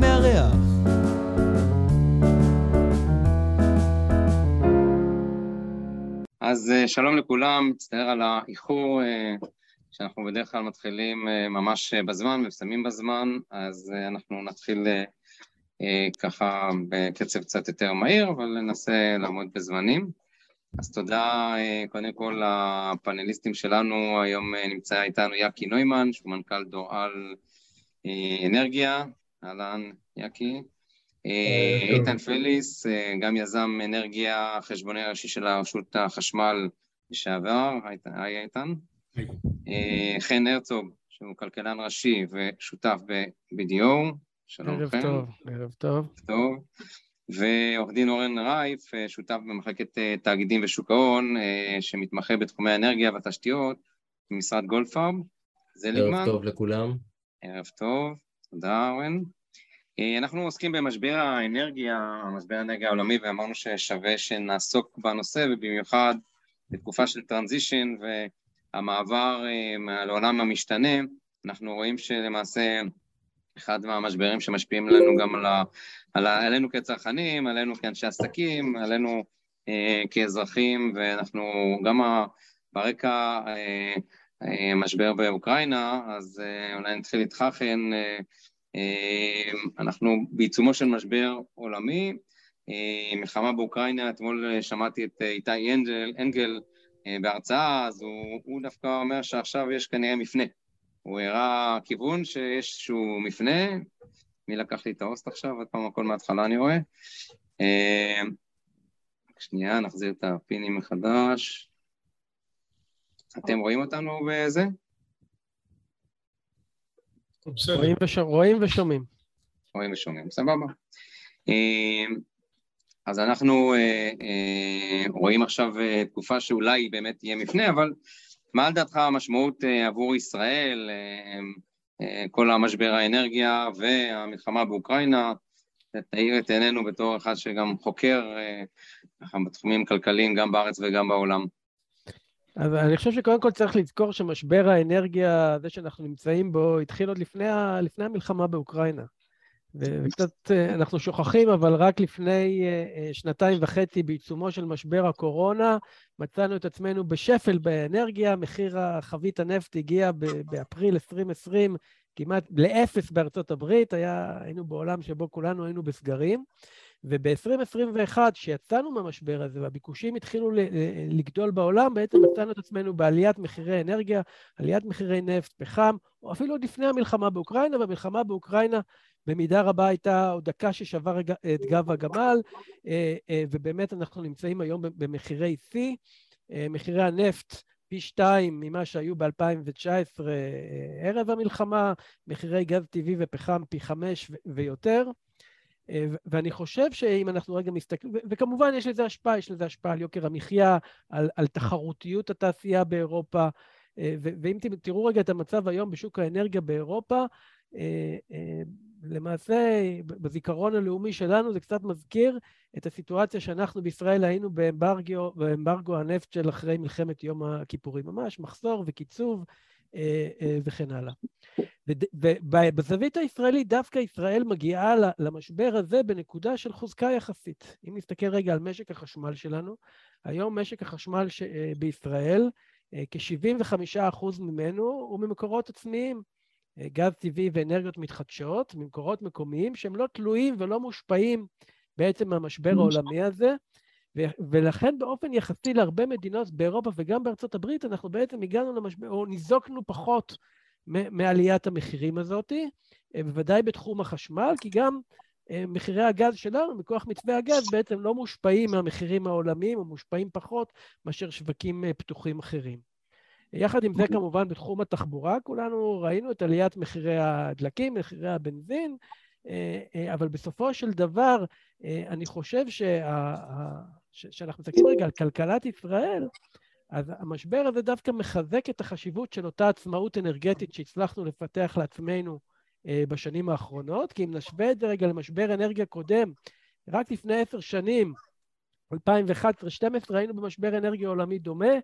מארח. אז אה, שלום לכולם, מצטער על האיחור, אה, שאנחנו בדרך כלל מתחילים אה, ממש בזמן ומסיימים בזמן, אז אנחנו נתחיל ככה בקצב קצת יותר מהיר, אבל ננסה לעמוד בזמנים. אז תודה קודם כל לפאנליסטים שלנו, היום נמצא איתנו יאקי נוימן, שהוא מנכ"ל דור-על אנרגיה, אהלן יאקי. אה, איתן פליס, אה, גם יזם אנרגיה, חשבוני ראשי של רשות החשמל לשעבר, היי איתן. אה, חן הרצוג, שהוא כלכלן ראשי ושותף ב-BDO, שלום לכם. ערב טוב, ערב טוב. טוב. ועורך דין אורן רייף, שותף במחלקת תאגידים ושוק ההון, שמתמחה בתחומי האנרגיה והתשתיות במשרד גולדפארב. זליגמן. ערב טוב לכולם. ערב טוב, תודה אורן. אה, אנחנו עוסקים במשבר האנרגיה, משבר האנרגיה העולמי, ואמרנו ששווה שנעסוק בנושא, ובמיוחד בתקופה של טרנזישן והמעבר אה, לעולם המשתנה, אנחנו רואים שלמעשה אחד מהמשברים שמשפיעים עלינו גם על ה, על ה, עלינו כצרכנים, עלינו כאנשי עסקים, עלינו אה, כאזרחים, ואנחנו גם ה, ברקע אה, אה, משבר באוקראינה, אז אה, אולי נתחיל איתך, אה, אמ, אנחנו בעיצומו של משבר עולמי, מלחמה באוקראינה, אתמול אה, שמעתי את אה, איתי אנגל, אנגל אה, בהרצאה, אז הוא, הוא דווקא אומר שעכשיו יש כנראה מפנה. הוא הראה כיוון שיש איזשהו מפנה, מי לקח לי את ההוסט עכשיו? עוד פעם הכל מההתחלה אני רואה. שנייה, נחזיר את הפינים מחדש. אתם רואים אותנו בזה? רואים, וש... רואים ושומעים. רואים ושומעים, סבבה. אמ, אז אנחנו אה, אה, רואים עכשיו אה, תקופה שאולי באמת תהיה מפנה, אבל מה לדעתך המשמעות עבור ישראל, כל המשבר האנרגיה והמלחמה באוקראינה? תאיר את עינינו בתור אחד שגם חוקר בתחומים כלכליים גם בארץ וגם בעולם. אז אני חושב שקודם כל צריך לזכור שמשבר האנרגיה, זה שאנחנו נמצאים בו, התחיל עוד לפני, לפני המלחמה באוקראינה. וקצת אה, אנחנו שוכחים, אבל רק לפני אה, אה, שנתיים וחצי, בעיצומו של משבר הקורונה, מצאנו את עצמנו בשפל באנרגיה, מחיר חבית הנפט הגיע באפריל 2020 כמעט לאפס בארצות הברית, היה, היינו בעולם שבו כולנו היינו בסגרים. וב-2021, כשיצאנו מהמשבר הזה והביקושים התחילו לגדול בעולם, בעצם מצאנו את עצמנו בעליית מחירי אנרגיה, עליית מחירי נפט, פחם, או אפילו עוד לפני המלחמה באוקראינה, והמלחמה באוקראינה במידה רבה הייתה עוד דקה ששבר את גב הגמל, אה, אה, ובאמת אנחנו נמצאים היום במחירי שיא. אה, מחירי הנפט פי שתיים ממה שהיו ב-2019 ערב המלחמה, מחירי גז טבעי ופחם פי חמש ויותר. אה, ואני חושב שאם אנחנו רגע מסתכלים, וכמובן יש לזה השפעה, יש לזה השפעה על יוקר המחיה, על, על תחרותיות התעשייה באירופה, אה, ואם תראו רגע את המצב היום בשוק האנרגיה באירופה, אה, למעשה בזיכרון הלאומי שלנו זה קצת מזכיר את הסיטואציה שאנחנו בישראל היינו באמברגו, באמברגו הנפט של אחרי מלחמת יום הכיפורים, ממש מחסור וקיצוב וכן הלאה. ובזווית הישראלית, דווקא ישראל מגיעה למשבר הזה בנקודה של חוזקה יחסית. אם נסתכל רגע על משק החשמל שלנו, היום משק החשמל ש... אה, בישראל, אה, כ-75% ממנו הוא ממקורות עצמיים, אה, גז טבעי ואנרגיות מתחדשות, ממקורות מקומיים שהם לא תלויים ולא מושפעים בעצם מהמשבר העולמי הזה, ולכן באופן יחסי להרבה מדינות באירופה וגם בארצות הברית, אנחנו בעצם הגענו למשבר, או ניזוקנו פחות מעליית המחירים הזאת, אה, בוודאי בתחום החשמל, כי גם אה, מחירי הגז שלנו, מכוח מתווה הגז, בעצם לא מושפעים מהמחירים העולמיים, או מושפעים פחות מאשר שווקים אה, פתוחים אחרים. יחד עם זה, אוקיי. כמובן, בתחום התחבורה, כולנו ראינו את עליית מחירי הדלקים, מחירי הבנזין, אבל בסופו של דבר, אני חושב שה... שאנחנו מסתכלים רגע על כלכלת ישראל, אז המשבר הזה דווקא מחזק את החשיבות של אותה עצמאות אנרגטית שהצלחנו לפתח לעצמנו אה, בשנים האחרונות, כי אם נשווה את זה רגע למשבר אנרגיה קודם, רק לפני עשר שנים, 2011-2012, היינו במשבר אנרגיה עולמי דומה,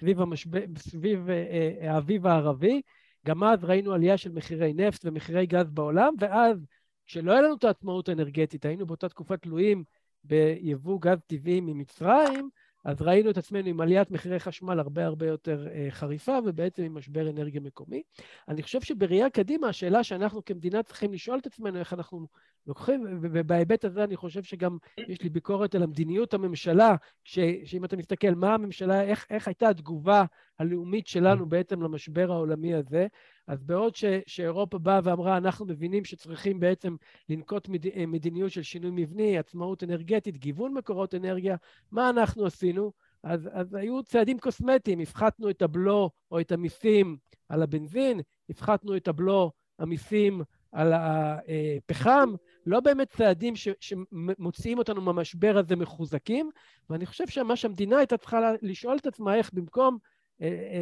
סביב, המשבר, סביב אה, אה, האביב הערבי. גם אז ראינו עלייה של מחירי נפט ומחירי גז בעולם, ואז כשלא היה לנו את העצמאות האנרגטית, היינו באותה תקופה תלויים ביבוא גז טבעי ממצרים, אז ראינו את עצמנו עם עליית מחירי חשמל הרבה הרבה יותר אה, חריפה, ובעצם עם משבר אנרגיה מקומי. אני חושב שבראייה קדימה, השאלה שאנחנו כמדינה צריכים לשאול את עצמנו, איך אנחנו לוקחים, ובהיבט הזה אני חושב שגם יש לי ביקורת על המדיניות הממשלה, ש, שאם אתה מסתכל מה הממשלה, איך, איך הייתה התגובה הלאומית שלנו בעצם למשבר העולמי הזה, אז בעוד ש, שאירופה באה ואמרה, אנחנו מבינים שצריכים בעצם לנקוט מד, מדיניות של שינוי מבני, עצמאות אנרגטית, גיוון מקורות אנרגיה, מה אנחנו עשינו? אז, אז היו צעדים קוסמטיים, הפחתנו את הבלו או את המיסים על הבנזין, הפחתנו את הבלו, המיסים על הפחם, לא באמת צעדים ש, שמוציאים אותנו מהמשבר הזה מחוזקים, ואני חושב שמה שהמדינה הייתה צריכה לשאול את עצמה, איך במקום אה, אה,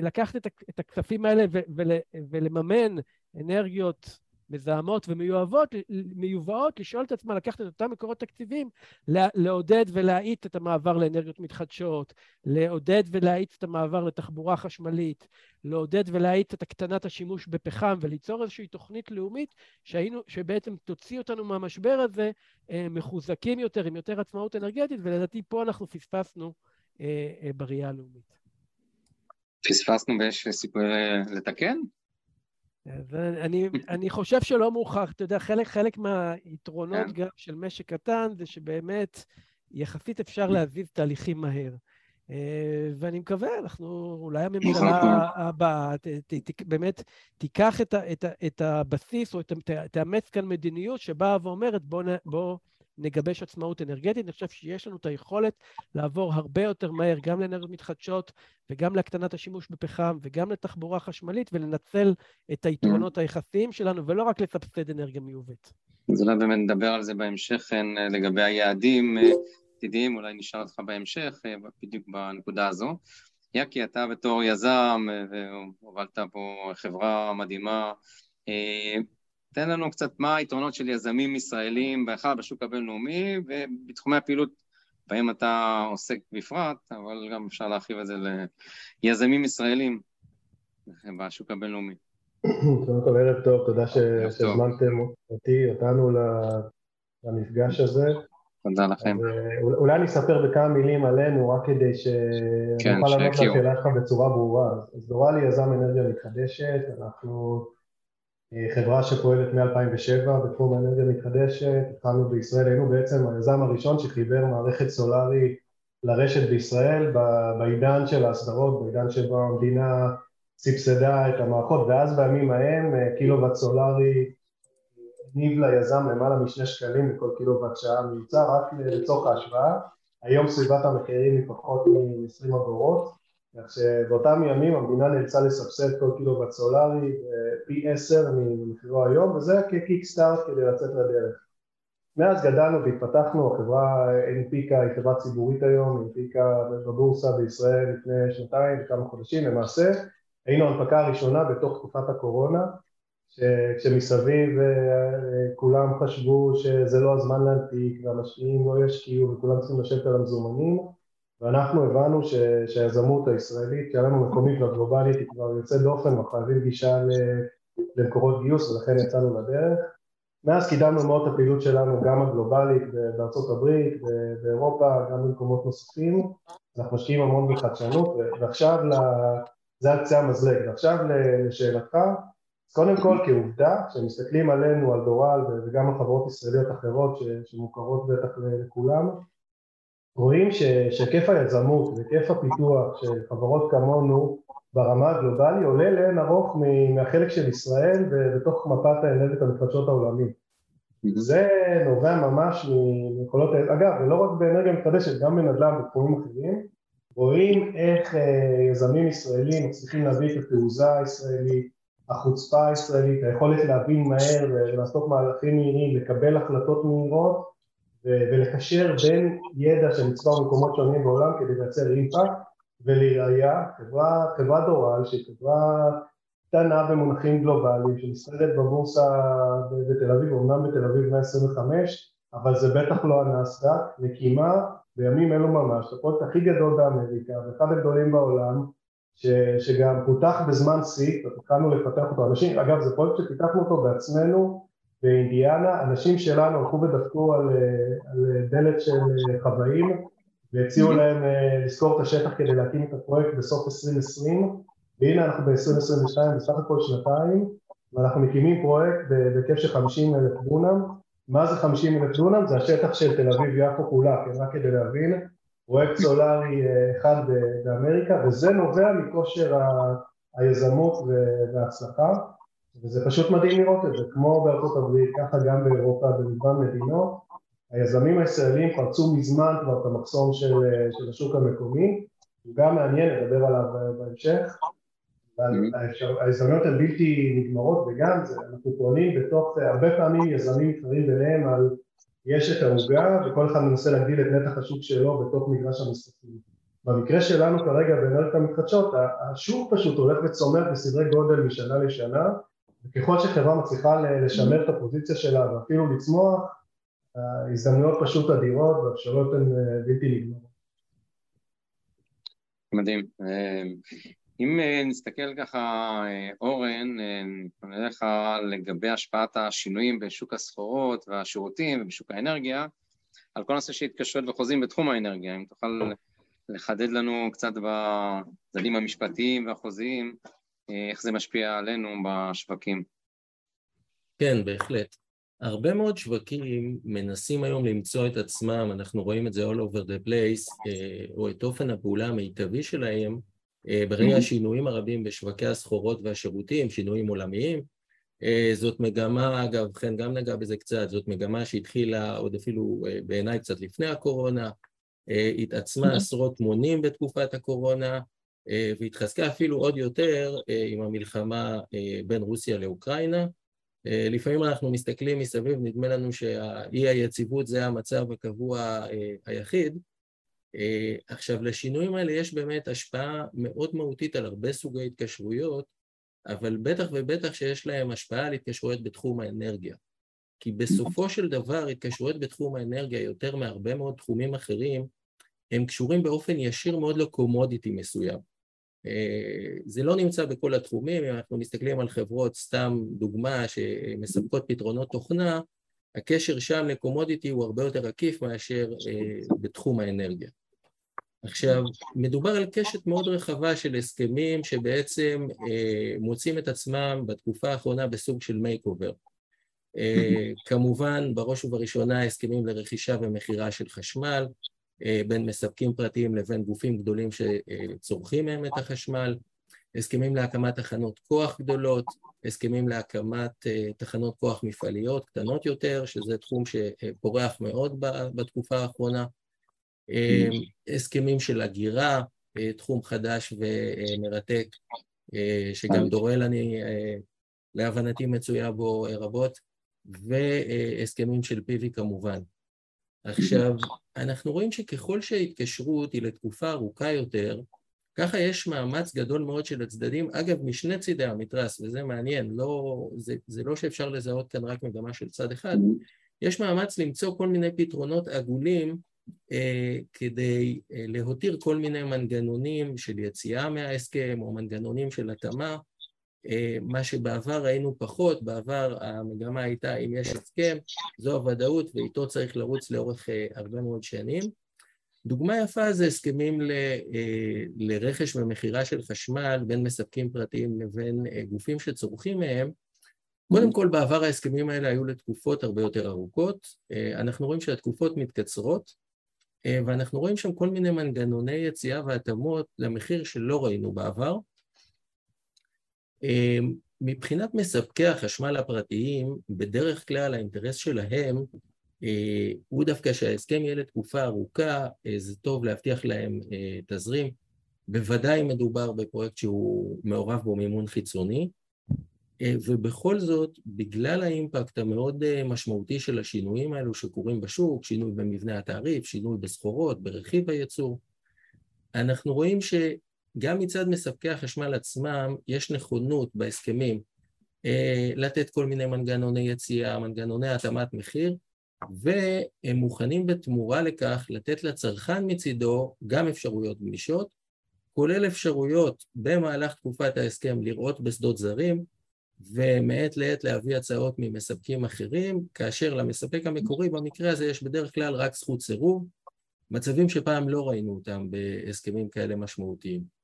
לקחת את הכספים האלה ולממן אנרגיות מזהמות ומיובאות, מיובאות, לשאול את עצמה, לקחת את אותם מקורות תקציביים, לעודד ולהאיץ את המעבר לאנרגיות מתחדשות, לעודד ולהאיץ את המעבר לתחבורה חשמלית, לעודד ולהאיץ את הקטנת השימוש בפחם וליצור איזושהי תוכנית לאומית שהיינו, שבעצם תוציא אותנו מהמשבר הזה אה, מחוזקים יותר, עם יותר עצמאות אנרגטית, ולדעתי פה אנחנו פספסנו בראייה הלאומית. פספסנו ויש סיכוי לתקן? אני, אני חושב שלא מאוחר. אתה יודע, חלק, חלק מהיתרונות כן. גם של משק קטן זה שבאמת יחסית אפשר להזיז תהליכים מהר. אה, ואני מקווה, אנחנו, אולי הממשלה הבאה באמת תיקח את, ה, את, ה, את הבסיס או תאמץ כאן מדיניות שבאה ואומרת בואו בוא נגבש עצמאות אנרגטית. אני חושב שיש לנו את היכולת לעבור הרבה יותר מהר גם לאנרגיות מתחדשות וגם להקטנת השימוש בפחם וגם לתחבורה חשמלית ולנצל את היתרונות היחסיים שלנו ולא רק לסבסד אנרגיה מיובאת. אז אולי באמת נדבר על זה בהמשך אה, לגבי היעדים אה, עתידיים, אולי נשאל אותך בהמשך אה, בדיוק בנקודה הזו. יקי, אתה בתור יזם והובלת פה חברה מדהימה, תן לנו קצת מה היתרונות של יזמים ישראלים, בכלל בשוק הבינלאומי ובתחומי הפעילות בהם אתה עוסק בפרט, אבל גם אפשר להרחיב את זה ליזמים ישראלים בשוק הבינלאומי. קודם כל ערב טוב, תודה שהזמנתם אותי, אותנו למפגש הזה. תודה לכם. אה, אולי אני אספר בכמה מילים עלינו, רק כדי שאני כן, לענות לשאלה שלך בצורה ברורה. אז דורלי יזם אנרגיה מתחדשת, אנחנו חברה שפועלת מ-2007 בתחום האנרגיה המתחדשת, התחלנו בישראל, היינו בעצם היזם הראשון שחיבר מערכת סולארית לרשת בישראל בעידן של ההסדרות, בעידן שבו המדינה סבסדה את המערכות, ואז בימים ההם אה, קילוואט סולארי הניב ליזם למעלה משני שקלים לכל קילוואט שעה מיוצר, רק לצורך ההשוואה, היום סביבת המחירים היא פחות מ-20 אגורות כך שבאותם ימים המדינה נאלצה לסבסד כל קילוואט סולארי אה, פי עשר ממחירו היום וזה כקיקסטארט כדי לצאת לדרך. מאז גדלנו והתפתחנו, החברה הנפיקה, היא חברה ציבורית היום, הנפיקה בבורסה בישראל לפני שנתיים וכמה חודשים, למעשה היינו הנפקה הראשונה בתוך תקופת הקורונה, כשמסביב אה, כולם חשבו שזה לא הזמן להנפיק והמשקיעים לא ישקיעו וכולם צריכים לשבת על המזומנים ואנחנו הבנו ש, שהיזמות הישראלית, שלנו מקומית והגלובלית היא כבר יוצאת דופן ואנחנו חייבים גישה למקורות גיוס ולכן יצאנו לדרך. מאז קידמנו מאוד את הפעילות שלנו גם הגלובלית בארצות הברית, באירופה, גם במקומות נוספים, אנחנו משקיעים המון בחדשנות ועכשיו זה על קצה המזלג, ועכשיו לשאלתך, אז קודם כל כעובדה, כשמסתכלים עלינו, על דורל וגם על חברות ישראליות אחרות שמוכרות בטח לכולם, רואים שהיקף היזמות והיקף הפיתוח של חברות כמונו ברמה הגלובלי עולה לאין ארוך מהחלק של ישראל בתוך מפת האנרגיות המתחדשות העולמית. זה נובע ממש מיכולות, אגב, ולא רק באנרגיה מתחדשת, גם בנדל"ן בתחומים אחרים, רואים איך אה, יזמים ישראלים מצליחים להביא את התעוזה הישראלית, החוצפה הישראלית, היכולת להבין מהר ולעשות מהלכים מהירים, לקבל החלטות מהירות ולקשר בין ידע שנצבר במקומות שונים בעולם כדי לייצר אימפקט ולראיה חברה, חברה דורל שהיא חברה קטנה במונחים גלובליים שנסחרת בבורסה בתל אביב, אמנם בתל אביב 125 אבל זה בטח לא הנסדק, מקימה בימים אלו ממש הפרויקט הכי גדול באמריקה ואחד הגדולים בעולם ש, שגם פותח בזמן שיא, התחלנו לפתח אותו, אנשים, אגב זה פרויקט שפיתחנו אותו בעצמנו באינדיאנה, אנשים שלנו הלכו ודפקו על, על דלת של חוואים והציעו להם לשכור את השטח כדי להקים את הפרויקט בסוף 2020 והנה אנחנו ב-2022 בסך הכל שנתיים ואנחנו מקימים פרויקט בהיקף של 50 אלף דונם. מה זה 50 אלף דונם? זה השטח של תל אביב-יפו כולה, כן, רק כדי להבין. פרויקט סולארי אחד באמריקה וזה נובע מכושר היזמות וההצלחה וזה פשוט מדהים לראות את זה, כמו בארצות הברית, ככה גם באירופה, במגוון מדינות. היזמים הישראלים פרצו מזמן כבר את המחסום של, של השוק המקומי, הוא גם מעניין, לדבר עליו בהמשך. ההזדמנויות הן בלתי נגמרות וגם זה, אנחנו פועלים בתוך, הרבה פעמים יזמים מתחרים ביניהם על יש את העוגה וכל אחד מנסה להגדיל את נתח השוק שלו בתוך מגרש המשחקים. במקרה שלנו כרגע באנרגיות המתחדשות, השוק פשוט הולך וצומח בסדרי גודל משנה לשנה וככל שחברה מצליחה לשמר את הפוזיציה שלה ואפילו לצמוח, ההזדמנויות פשוט אדירות והאפשרויות הן אה, בלתי נגמרות. מדהים. אה, אם אה, נסתכל ככה, אורן, נראה לך לגבי השפעת השינויים בשוק הסחורות והשירותים ובשוק האנרגיה, על כל נושא של התקשרויות וחוזים בתחום האנרגיה, אם תוכל לחדד לנו קצת בצדדים המשפטיים והחוזיים, איך זה משפיע עלינו בשווקים. כן, בהחלט. הרבה מאוד שווקים מנסים היום למצוא את עצמם, אנחנו רואים את זה all over the place, אה, או את אופן הפעולה המיטבי שלהם, אה, ברגע mm-hmm. השינויים הרבים בשווקי הסחורות והשירותים, שינויים עולמיים. אה, זאת מגמה, אגב, חן גם נגע בזה קצת, זאת מגמה שהתחילה עוד אפילו בעיניי קצת לפני הקורונה, התעצמה mm-hmm. עשרות מונים בתקופת הקורונה, והתחזקה אפילו עוד יותר אה, עם המלחמה אה, בין רוסיה לאוקראינה. לפעמים אנחנו מסתכלים מסביב, נדמה לנו שהאי היציבות זה המצב הקבוע היחיד. עכשיו, לשינויים האלה יש באמת השפעה מאוד מהותית על הרבה סוגי התקשרויות, אבל בטח ובטח שיש להם השפעה על התקשרויות בתחום האנרגיה. כי בסופו של דבר התקשרויות בתחום האנרגיה, יותר מהרבה מאוד תחומים אחרים, הם קשורים באופן ישיר מאוד ל commodity מסוים. אה, זה לא נמצא בכל התחומים, אם אנחנו מסתכלים על חברות, סתם דוגמה, שמספקות פתרונות תוכנה, הקשר שם ל commodity הוא הרבה יותר עקיף מאשר אה, בתחום האנרגיה. עכשיו, מדובר על קשת מאוד רחבה של הסכמים שבעצם אה, מוצאים את עצמם בתקופה האחרונה בסוג של makeover. כמובן, בראש ובראשונה הסכמים לרכישה ומכירה של חשמל, אה, בין מספקים פרטיים לבין גופים גדולים שצורכים מהם את החשמל, הסכמים להקמת תחנות כוח גדולות, הסכמים להקמת אה, תחנות כוח מפעליות קטנות יותר, שזה תחום שפורח מאוד בתקופה האחרונה, אה, הסכמים של הגירה, תחום חדש ומרתק, שגם דורל אני להבנתי מצויה בו רבות, והסכמים של פיבי כמובן. עכשיו, אנחנו רואים שככל שההתקשרות היא לתקופה ארוכה יותר, ככה יש מאמץ גדול מאוד של הצדדים, אגב, משני צידי המתרס, וזה מעניין, לא, זה, זה לא שאפשר לזהות כאן רק מגמה של צד אחד, יש מאמץ למצוא כל מיני פתרונות עגולים אה, כדי אה, להותיר כל מיני מנגנונים של יציאה מההסכם או מנגנונים של התאמה מה שבעבר ראינו פחות, בעבר המגמה הייתה אם יש הסכם, זו הוודאות ואיתו צריך לרוץ לאורך אה, הרבה מאוד שנים. דוגמה יפה זה הסכמים ל, אה, לרכש ומכירה של חשמל בין מספקים פרטיים לבין גופים שצורכים מהם. קודם כל בעבר ההסכמים האלה היו לתקופות הרבה יותר ארוכות, אנחנו רואים שהתקופות מתקצרות ואנחנו רואים שם כל מיני מנגנוני יציאה והתאמות למחיר שלא ראינו בעבר. אמ, מבחינת מספקי החשמל הפרטיים, בדרך כלל האינטרס שלהם אה, הוא דווקא שההסכם יהיה לתקופה ארוכה, אה, זה טוב להבטיח להם אה, תזרים. בוודאי מדובר בפרויקט שהוא מעורב בו מימון חיצוני, ובכל זאת, בגלל האימפקט המאוד משמעותי של השינויים האלו שקורים בשוק, שינוי במבנה התעריף, שינוי בסחורות, ברכיב הייצור, אנחנו רואים ש... גם מצד מספקי החשמל עצמם יש נכונות בהסכמים אה, לתת כל מיני מנגנוני יציאה, מנגנוני התאמת מחיר, והם מוכנים בתמורה לכך לתת לצרכן מצידו גם אפשרויות גמישות, כולל אפשרויות במהלך תקופת ההסכם לראות בשדות זרים, ומעת לעת להביא הצעות ממספקים אחרים, כאשר למספק המקורי במקרה הזה יש בדרך כלל רק זכות סירוב, מצבים שפעם לא ראינו אותם בהסכמים כאלה משמעותיים.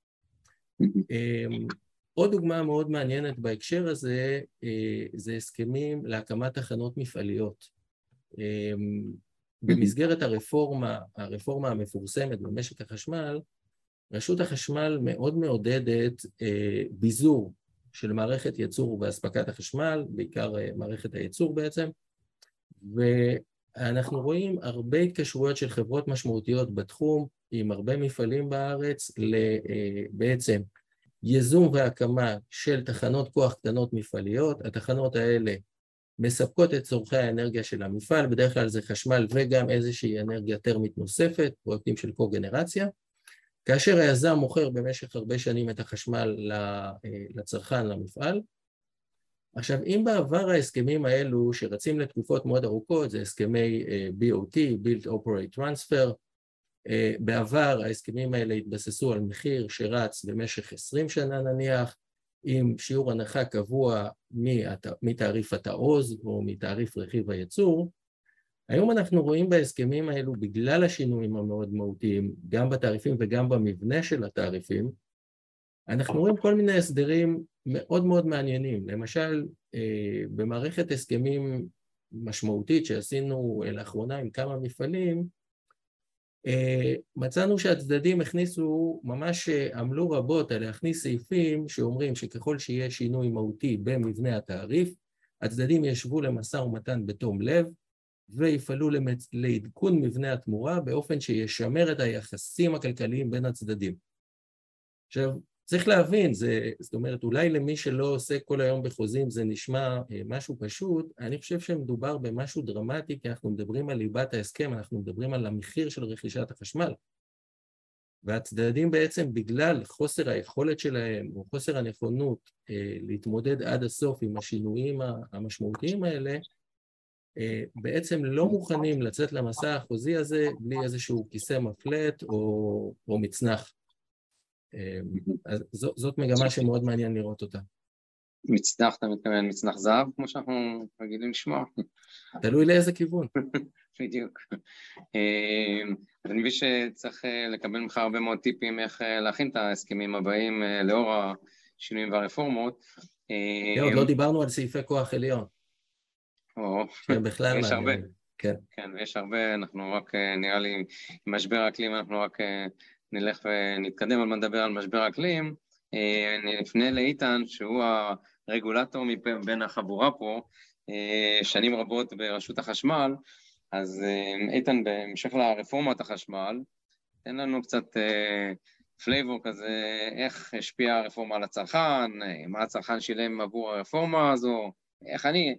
אמ, עוד דוגמה מאוד מעניינת בהקשר הזה אה, זה הסכמים להקמת תחנות מפעליות. אמ, במסגרת הרפורמה, הרפורמה המפורסמת במשק החשמל, רשות החשמל מאוד מעודדת אה, ביזור של מערכת ייצור ואספקת החשמל, בעיקר אה, מערכת הייצור בעצם, ואנחנו רואים הרבה התקשרויות של חברות משמעותיות בתחום, עם הרבה מפעלים בארץ, בעצם ייזום והקמה של תחנות כוח קטנות מפעליות, התחנות האלה מספקות את צורכי האנרגיה של המפעל, בדרך כלל זה חשמל וגם איזושהי אנרגיה טרמית נוספת, פרויקטים של קוגנרציה, כאשר היזם מוכר במשך הרבה שנים את החשמל לצרכן, למפעל. עכשיו, אם בעבר ההסכמים האלו שרצים לתקופות מאוד ארוכות, זה הסכמי אה, BOT, Build Operate Transfer, אה, בעבר ההסכמים האלה התבססו על מחיר שרץ במשך עשרים שנה נניח, עם שיעור הנחה קבוע מתעריף התעוז או מתעריף רכיב הייצור. היום אנחנו רואים בהסכמים האלו, בגלל השינויים המאוד מהותיים, גם בתעריפים וגם במבנה של התעריפים, אנחנו רואים כל מיני הסדרים מאוד מאוד מעניינים. למשל, אה, במערכת הסכמים משמעותית שעשינו לאחרונה עם כמה מפעלים, אה, מצאנו שהצדדים הכניסו, ממש אה, עמלו רבות על להכניס סעיפים שאומרים שככל שיהיה שינוי מהותי במבנה התעריף, הצדדים ישבו למשא ומתן בתום לב ויפעלו למצ... לעדכון מבנה התמורה באופן שישמר את היחסים הכלכליים בין הצדדים. עכשיו, צריך להבין, זה, זאת אומרת, אולי למי שלא עוסק כל היום בחוזים זה נשמע אה, משהו פשוט, אני חושב שמדובר במשהו דרמטי, כי אנחנו מדברים על ליבת ההסכם, אנחנו מדברים על המחיר של רכישת החשמל. והצדדים בעצם בגלל חוסר היכולת שלהם, או חוסר הנכונות אה, להתמודד עד הסוף עם השינויים המשמעותיים האלה, אה, בעצם לא מוכנים לצאת למסע החוזי הזה בלי איזשהו כיסא מפלט או, או מצנח. אמ, אז זאת מגמה שמאוד מעניין לראות אותה. מצנח, אתה מתכוון מצנח זהב, כמו שאנחנו רגילים לשמוע? תלוי לאיזה כיוון. בדיוק. אמ, אני מבין שצריך אה, לקבל ממך הרבה מאוד טיפים איך אה, להכין את ההסכמים הבאים אה, לאור השינויים והרפורמות. עוד לא דיברנו על סעיפי כוח עליון. או, בכלל יש הרבה. כן. כן, ויש הרבה, אנחנו רק, נראה לי, עם משבר האקלים אנחנו רק נלך ונתקדם על מה נדבר על משבר האקלים, אה, אני אפנה לאיתן, שהוא הרגולטור מבין החבורה פה, אה, שנים רבות ברשות החשמל, אז אה, איתן, בהמשך לרפורמת החשמל, תן לנו קצת flavor כזה, איך השפיעה הרפורמה על הצרכן, מה הצרכן שילם עבור הרפורמה הזו, איך אני,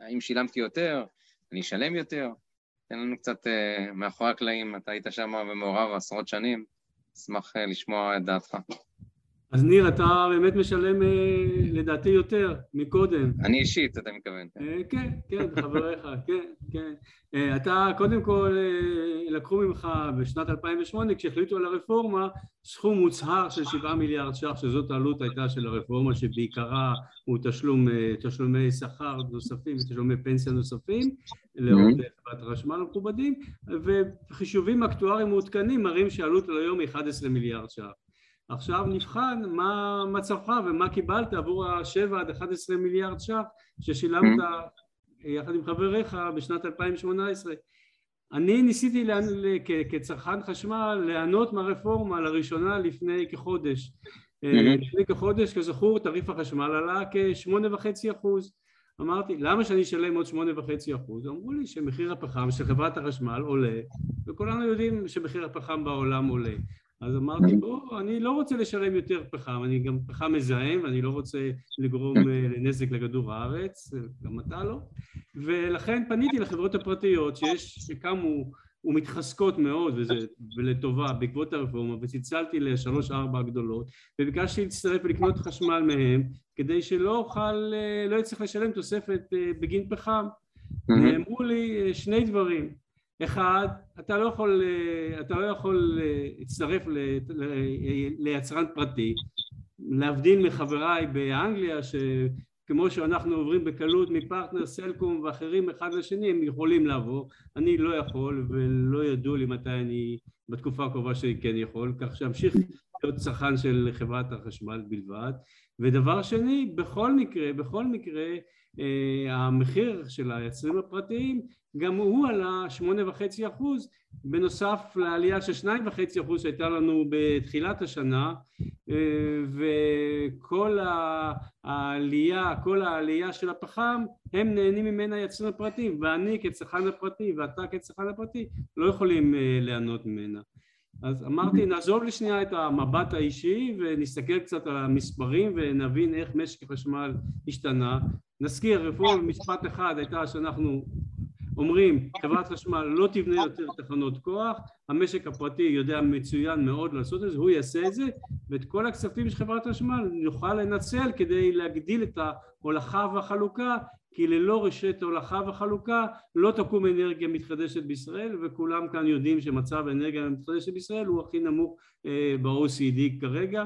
האם שילמתי יותר, אני אשלם יותר, תן לנו קצת מאחורי הקלעים, אתה היית שם ומעורב עשרות שנים. אשמח אה, לשמוע את דעתך. אז ניר, אתה באמת משלם אה, לדעתי יותר מקודם. אני אישית, אתה מתכוון. אה, כן, כן, חבריך, כן, כן. אתה, קודם כל, לקחו ממך בשנת 2008, כשהחליטו על הרפורמה, סכום מוצהר של 7 מיליארד ש"ח, שזאת העלות הייתה של הרפורמה, שבעיקרה הוא תשלום, תשלומי שכר נוספים ותשלומי פנסיה נוספים, לעוד חברת חשמל המכובדים, וחישובים אקטואריים מעודכנים מראים שהעלות היום היא 11 מיליארד ש"ח. עכשיו נבחן מה מצבך ומה קיבלת עבור ה-7 עד 11 מיליארד ש"ח ששילמת יחד עם חבריך בשנת 2018. אני ניסיתי לה, כצרכן חשמל ליהנות מהרפורמה לראשונה לפני כחודש. לפני כחודש, כזכור, תעריף החשמל עלה כ-8.5 אחוז. אמרתי, למה שאני אשלם עוד 8.5 אחוז? אמרו לי שמחיר הפחם של חברת החשמל עולה, וכולנו יודעים שמחיר הפחם בעולם עולה. אז אמרתי, בוא, אני לא רוצה לשלם יותר פחם, אני גם פחם מזהם, ואני לא רוצה לגרום אה, נזק לכדור הארץ, גם אתה לא, ולכן פניתי לחברות הפרטיות שיש, שקמו ומתחזקות מאוד, וזה, ולטובה, בעקבות הרפורמה, וצלצלתי לשלוש ארבע הגדולות, וביקשתי להצטרף ולקנות חשמל מהם, כדי שלא אוכל, אה, לא אצטרך לשלם תוספת אה, בגין פחם. נאמרו לי שני דברים, אחד, אתה לא יכול, אתה לא יכול להצטרף ליצרן פרטי, להבדיל מחבריי באנגליה כמו שאנחנו עוברים בקלות מפרטנר, סלקום ואחרים אחד לשני, הם יכולים לעבור, אני לא יכול ולא ידוע לי מתי אני, בתקופה הקרובה שלי כן יכול, כך שאמשיך להיות צרכן של חברת החשמל בלבד. ודבר שני, בכל מקרה, בכל מקרה, אה, המחיר של היצרים הפרטיים גם הוא עלה שמונה וחצי אחוז בנוסף לעלייה של שניים וחצי אחוז שהייתה לנו בתחילת השנה אה, וכל העלייה, כל העלייה של הפחם הם נהנים ממנה היצרנים הפרטיים ואני כצרכן הפרטי ואתה כצרכן הפרטי לא יכולים אה, ליהנות ממנה. אז אמרתי נעזוב לשנייה את המבט האישי ונסתכל קצת על המספרים ונבין איך משק החשמל השתנה. נזכיר רפורמה משפט אחד הייתה שאנחנו אומרים חברת חשמל לא תבנה יותר תחנות כוח, המשק הפרטי יודע מצוין מאוד לעשות את זה, הוא יעשה את זה ואת כל הכספים של חברת חשמל נוכל לנצל כדי להגדיל את ההולכה והחלוקה כי ללא רשת הולכה וחלוקה לא תקום אנרגיה מתחדשת בישראל וכולם כאן יודעים שמצב האנרגיה המתחדשת בישראל הוא הכי נמוך אה, ב-OCD כרגע.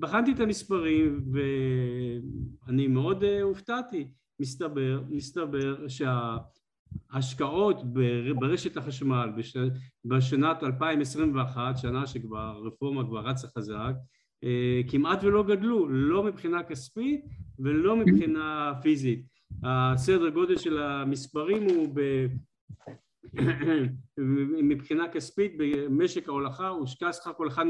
בחנתי את המספרים ואני מאוד אה, הופתעתי. מסתבר, מסתבר שה השקעות ברשת החשמל בשנת 2021, שנה שכבר הרפורמה כבר רצה חזק, אה, כמעט ולא גדלו, לא מבחינה כספית ולא מבחינה פיזית. הסדר גודל של המספרים הוא ב... מבחינה כספית במשק ההולכה הושקע סך הכל 1.3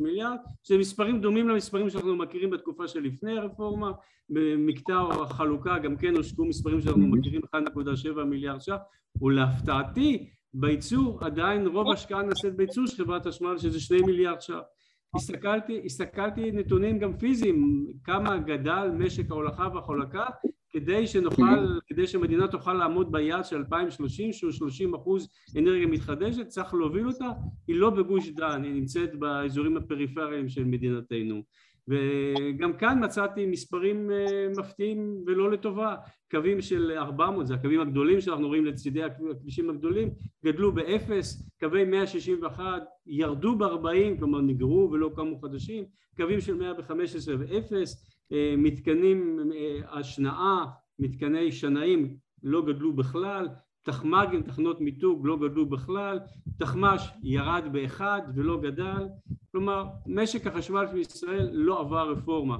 מיליארד שזה מספרים דומים למספרים שאנחנו מכירים בתקופה שלפני הרפורמה. במקטע החלוקה גם כן הושקעו מספרים שאנחנו מכירים 1.7 מיליארד ש"ח ולהפתעתי בייצור עדיין רוב ההשקעה נעשית בייצור של חברת החשמל שזה 2 מיליארד ש"ח. הסתכלתי, הסתכלתי נתונים גם פיזיים כמה גדל משק ההולכה והחולקה כדי שנוכל, כדי שמדינה תוכל לעמוד ביעד של 2030 שהוא 30 אחוז אנרגיה מתחדשת צריך להוביל אותה. היא לא בגוש דן היא נמצאת באזורים הפריפריים של מדינתנו. וגם כאן מצאתי מספרים אה, מפתיעים ולא לטובה. קווים של 400 זה הקווים הגדולים שאנחנו רואים לצידי הכבישים הגדולים גדלו באפס. קווי 161 ירדו ב-40 כלומר נגרו ולא קמו חדשים. קווים של 115 ואפס מתקנים אה, השנאה, מתקני שנאים לא גדלו בכלל, תחמ"גים, תחנות מיתוג לא גדלו בכלל, תחמ"ש ירד באחד ולא גדל, כלומר משק החשמל של ישראל לא עבר רפורמה.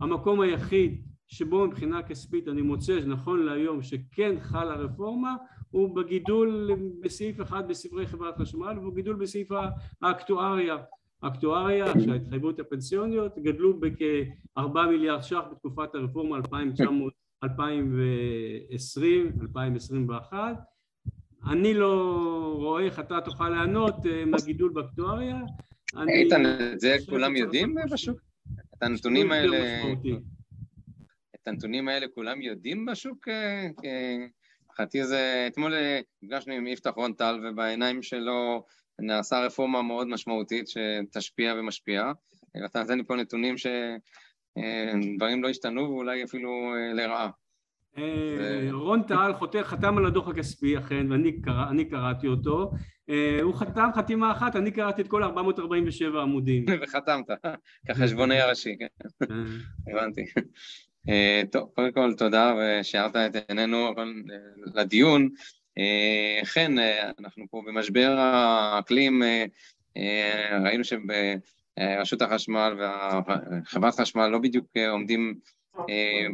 המקום היחיד שבו מבחינה כספית אני מוצא נכון להיום שכן חלה רפורמה הוא בגידול בסעיף אחד בספרי חברת חשמל והוא גידול בסעיף האקטואריה אקטואריה שההתחייבות הפנסיוניות גדלו בכ-4 מיליארד ש"ח בתקופת הרפורמה 2020-2021 אני לא רואה איך אתה תוכל לענות אה, מהגידול באקטואריה איתן, את זה כולם יודעים בשוק? את הנתונים האלה... את הנתונים האלה כולם יודעים בשוק? מבחינתי אה, זה... אתמול אה, נפגשנו עם יפתח רון-טל ובעיניים שלו נעשה רפורמה מאוד משמעותית שתשפיע ומשפיעה. אתה נותן לי פה נתונים שדברים לא השתנו ואולי אפילו אה, לרעה. אה, רון טל חתם על הדוח הכספי אכן ואני קרא, קראתי אותו. אה, הוא חתם חתימה אחת אני קראתי את כל 447 עמודים. וחתמת כחשבוני הראשי כן. הבנתי. טוב קודם כל תודה ושארת את עינינו לדיון כן, אנחנו פה במשבר האקלים, אה, ראינו שברשות החשמל וחברת חשמל לא בדיוק עומדים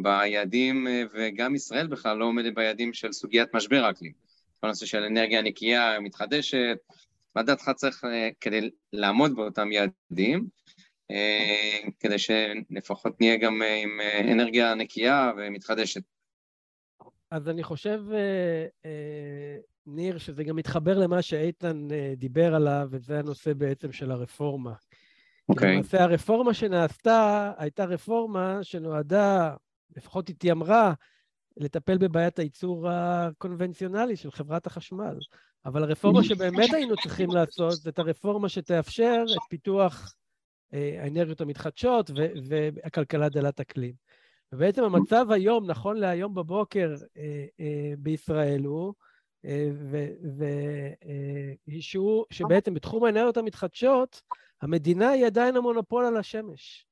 ביעדים, וגם ישראל בכלל לא עומדת ביעדים של סוגיית משבר האקלים. כל הנושא של אנרגיה נקייה, מתחדשת, מה דעתך צריך כדי לעמוד באותם יעדים, כדי שלפחות נהיה גם עם אנרגיה נקייה ומתחדשת? אז אני חושב, אה, אה, ניר, שזה גם מתחבר למה שאיתן אה, דיבר עליו, וזה הנושא בעצם של הרפורמה. אוקיי. Okay. למעשה הרפורמה שנעשתה הייתה רפורמה שנועדה, לפחות התיימרה, לטפל בבעיית הייצור הקונבנציונלי של חברת החשמל. אבל הרפורמה שבאמת היינו צריכים לעשות, זאת הרפורמה שתאפשר את פיתוח האנרגיות המתחדשות והכלכלה דלת אקלים. ובעצם המצב היום, נכון להיום בבוקר אה, אה, בישראל הוא, אה, שהוא, שבעצם בתחום האנרגיות המתחדשות, המדינה היא עדיין המונופול על השמש.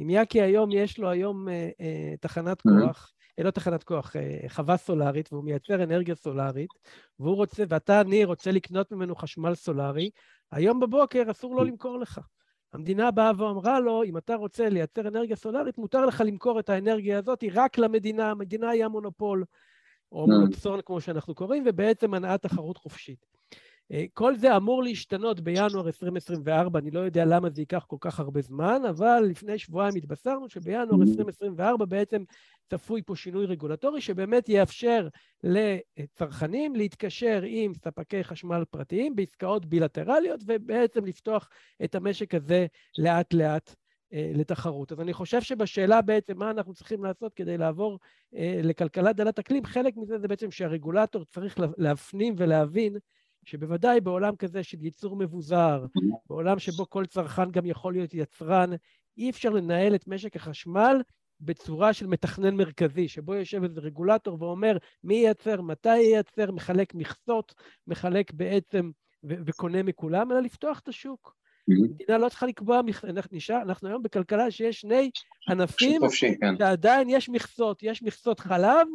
אם יאקי היום, יש לו היום אה, אה, תחנת כוח, אה, לא תחנת כוח, אה, חווה סולארית, והוא מייצר אנרגיה סולארית, והוא רוצה, ואתה, ניר, רוצה לקנות ממנו חשמל סולארי, היום בבוקר אסור לו למכור לך. המדינה באה ואמרה לו, אם אתה רוצה לייצר אנרגיה סולארית, מותר לך למכור את האנרגיה הזאת רק למדינה, המדינה היא המונופול, או מונופסון כמו שאנחנו קוראים, ובעצם מנעה תחרות חופשית. אה, כל זה אמור להשתנות בינואר 2024, אני לא יודע למה זה ייקח כל כך הרבה זמן, אבל לפני שבועיים התבשרנו שבינואר 2024 בעצם צפוי פה שינוי רגולטורי שבאמת יאפשר לצרכנים להתקשר עם ספקי חשמל פרטיים בעסקאות בילטרליות ובעצם לפתוח את המשק הזה לאט-לאט אה, לתחרות. אז אני חושב שבשאלה בעצם מה אנחנו צריכים לעשות כדי לעבור אה, לכלכלה דלת אקלים, חלק מזה זה בעצם שהרגולטור צריך להפנים ולהבין שבוודאי בעולם כזה של ייצור מבוזר, בעולם שבו כל צרכן גם יכול להיות יצרן, אי אפשר לנהל את משק החשמל בצורה של מתכנן מרכזי, שבו יושב איזה רגולטור ואומר מי ייצר, מתי ייצר, מחלק מכסות, מחלק בעצם ו- וקונה מכולם, אלא לפתוח את השוק. המדינה לא צריכה לקבוע, אנחנו, אנחנו היום בכלכלה שיש שני ענפים כן. שעדיין יש מכסות, יש מכסות חלב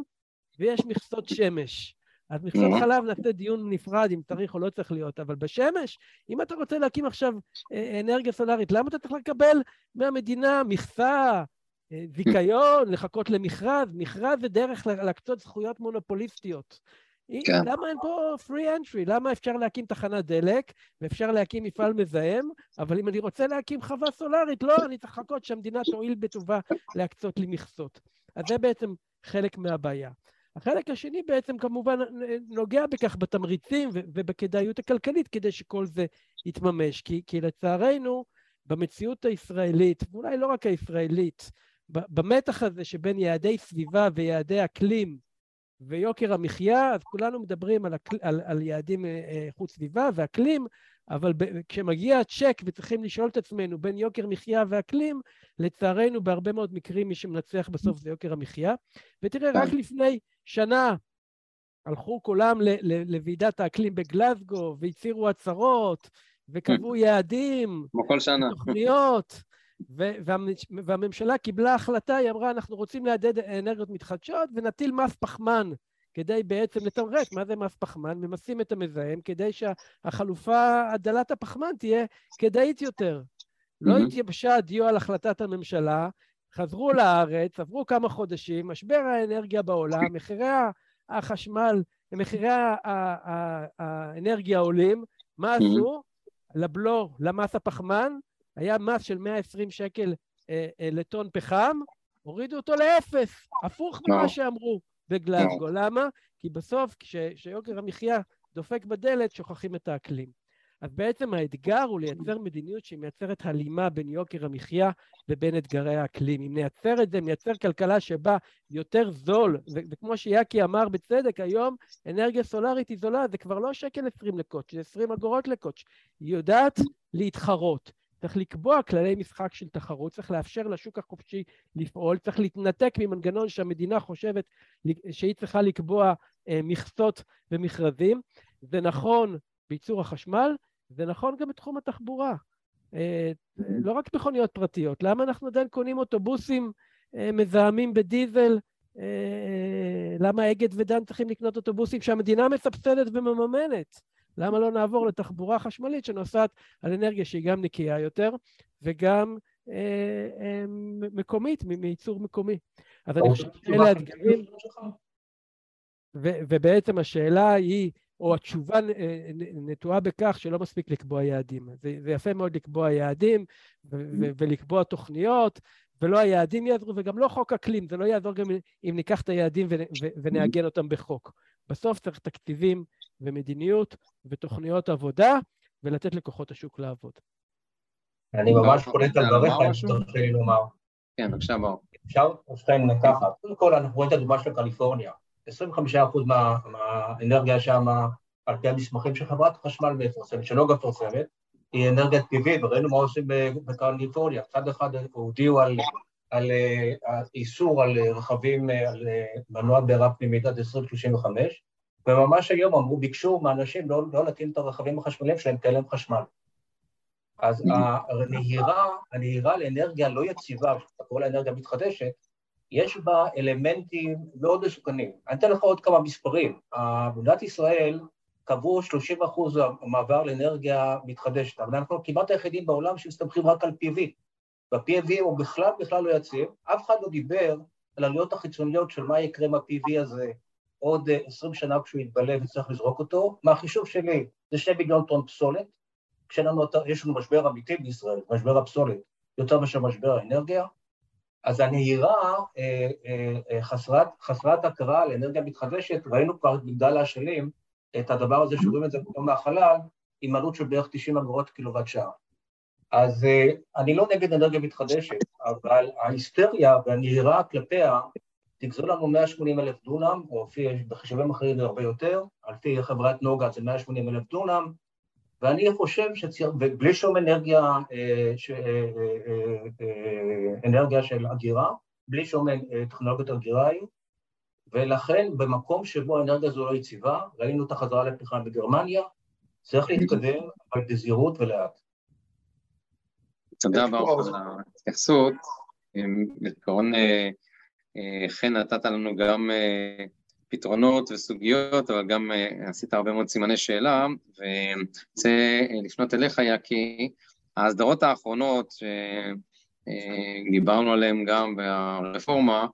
ויש מכסות שמש. אז מכסות חלב נעשה דיון נפרד אם צריך או לא צריך להיות, אבל בשמש, אם אתה רוצה להקים עכשיו אה, אנרגיה סולארית, למה אתה צריך לקבל מהמדינה מכסה, אה, זיכיון, לחכות למכרז? מכרז זה דרך להקצות זכויות מונופוליסטיות. כן. למה אין פה free entry? למה אפשר להקים תחנת דלק ואפשר להקים מפעל מזהם, אבל אם אני רוצה להקים חווה סולארית, לא, אני צריך לחכות שהמדינה תואיל בטובה להקצות לי מכסות. אז זה בעצם חלק מהבעיה. החלק השני בעצם כמובן נוגע בכך בתמריצים ובכדאיות הכלכלית כדי שכל זה יתממש, כי, כי לצערנו במציאות הישראלית, ואולי לא רק הישראלית, במתח הזה שבין יעדי סביבה ויעדי אקלים ויוקר המחיה, אז כולנו מדברים על, אקל, על, על יעדים איכות אה, סביבה ואקלים, אבל ב, כשמגיע הצ'ק וצריכים לשאול את עצמנו בין יוקר מחיה ואקלים, לצערנו בהרבה מאוד מקרים מי שמנצח בסוף זה יוקר המחיה. ותראה, רק לפני שנה הלכו כולם לוועידת האקלים בגלזגו והצהירו הצהרות וקבעו יעדים, כמו כל שנה, תוכניות, והממשלה קיבלה החלטה, היא אמרה, אנחנו רוצים לעדד אנרגיות מתחדשות ונטיל מס פחמן כדי בעצם לתמרץ, מה זה מס פחמן? ממסים את המזהם כדי שהחלופה הדלת הפחמן תהיה כדאית יותר. לא התייבשה הדיו על החלטת הממשלה, חזרו לארץ, עברו כמה חודשים, משבר האנרגיה בעולם, מחירי החשמל, מחירי האנרגיה עולים, מה עשו? לבלו, למס הפחמן, היה מס של 120 שקל אה, אה, לטון פחם, הורידו אותו לאפס, הפוך ממה שאמרו בגלזגו. למה? כי בסוף, כשיוקר המחיה דופק בדלת, שוכחים את האקלים. אז בעצם האתגר הוא לייצר מדיניות שמייצרת הלימה בין יוקר המחיה ובין אתגרי האקלים. אם נייצר את זה, נייצר כלכלה שבה יותר זול, וכמו שיאקי אמר בצדק, היום אנרגיה סולארית היא זולה, זה כבר לא שקל 20 לקוטש, זה 20 אגורות לקוטש. היא יודעת להתחרות. צריך לקבוע כללי משחק של תחרות, צריך לאפשר לשוק החופשי לפעול, צריך להתנתק ממנגנון שהמדינה חושבת שהיא צריכה לקבוע אה, מכסות ומכרזים. זה נכון בייצור החשמל, זה נכון גם בתחום התחבורה. אה, לא רק מכוניות פרטיות, למה אנחנו עדיין קונים אוטובוסים אה, מזהמים בדיזל? אה, למה אגד ודן צריכים לקנות אוטובוסים שהמדינה מסבסדת ומממנת? למה לא נעבור לתחבורה חשמלית שנוסעת על אנרגיה שהיא גם נקייה יותר וגם אה, אה, מקומית, מייצור מקומי. אז אני חושב שאלה האתגרים, ובעצם השאלה היא, או התשובה אה, נטועה בכך שלא מספיק לקבוע יעדים. זה, זה יפה מאוד לקבוע יעדים ולקבוע תוכניות, ולא היעדים יעזרו, וגם לא חוק אקלים, זה לא יעזור גם אם ניקח את היעדים ונעגן אותם בחוק. בסוף צריך תקציבים ומדיניות ותוכניות עבודה, ולתת לכוחות השוק לעבוד. אני ממש קולט על דבריך, אם תרשה לי לומר. כן, בבקשה, ברור. אפשר? ובכן, ככה, קודם כל אנחנו רואים את הדוגמה של קליפורניה. 25% מהאנרגיה שם, על פי המסמכים של חברת החשמל מפרסמת, שלא מפרסמת, היא אנרגיית טבעית, וראינו מה עושים בקליפורניה. מצד אחד הודיעו על, על, על איסור על רכבים, על מנוע בעירה פנימית עד 2035, וממש היום אמרו, ביקשו מאנשים לא, לא להטעין את הרכבים החשמליים שלהם, אין להם חשמל. אז הנהירה, הנהירה לאנרגיה לא יציבה, שאתה קורא לה אנרגיה מתחדשת, יש בה אלמנטים מאוד מסוכנים. אני אתן לך עוד כמה מספרים. במדינת ישראל קבעו 30 אחוז מעבר לאנרגיה מתחדשת, אבל אנחנו כמעט היחידים בעולם שמסתמכים רק על PV. וה-PV הוא בכלל בכלל לא יציב, אף אחד לא דיבר על העלויות החיצוניות של מה יקרה עם ה-PV הזה עוד 20 שנה כשהוא יתבלה וצריך לזרוק אותו. מהחישוב שלי זה 2 מיליון טון פסולת, כשיש לנו משבר אמיתי בישראל, משבר הפסולת, יותר מאשר משבר האנרגיה, אז הנהירה אה, אה, אה, חסרת, חסרת הכרה לאנרגיה מתחדשת, ראינו כבר את מגדל האשלים, את הדבר הזה שרואים את זה פתאום מהחלל, עם עלות של בערך 90 אגורות קילוואט שעה. אז אני לא נגד אנרגיה מתחדשת, אבל ההיסטריה והנהירה כלפיה תגזול לנו 180 אלף דונם, או לפי, בחישובים אחרים זה הרבה יותר, על פי חברת נוגה זה 180 אלף דונם, ואני חושב שצריך, ובלי שום אנרגיה, אה, ש, אה, אה, אנרגיה של אגירה, בלי שום טכנולוגיות אגירה היא, ולכן במקום שבו האנרגיה הזו לא יציבה, ראינו את החזרה לפחם בגרמניה, צריך להתקדם, אבל בזהירות ולאט. תודה ברוך על ההתייחסות. בעיקרון, חן נתת לנו גם פתרונות וסוגיות, אבל גם uh, עשית הרבה מאוד סימני שאלה, ואני רוצה לפנות אליך, יאקי, ההסדרות האחרונות שדיברנו uh, עליהן גם ברפורמה, uh,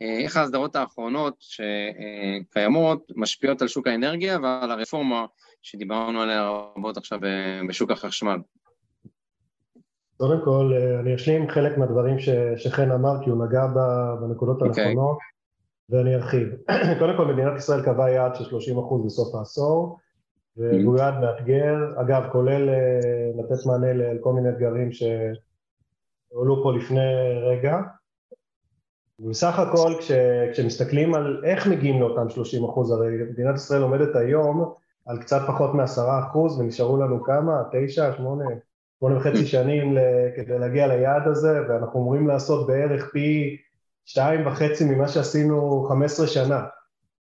איך ההסדרות האחרונות שקיימות משפיעות על שוק האנרגיה ועל הרפורמה שדיברנו עליה רבות עכשיו בשוק החשמל. קודם כל, אני אשלים חלק מהדברים שחן אמר, כי הוא נגע בנקודות okay. ואני ארחיב. קודם כל מדינת ישראל קבעה יעד של 30% בסוף העשור, והוא יעד מאתגר, אגב כולל אה, לתת מענה לכל מיני אתגרים שהועלו פה לפני רגע. בסך הכל כש, כשמסתכלים על איך מגיעים לאותם 30 אחוז, הרי מדינת ישראל עומדת היום על קצת פחות מ-10 אחוז ונשארו לנו כמה? תשע, שמונה, שמונה וחצי שנים כדי להגיע ליעד הזה ואנחנו אמורים לעשות בערך פי שתיים וחצי ממה שעשינו 15 שנה.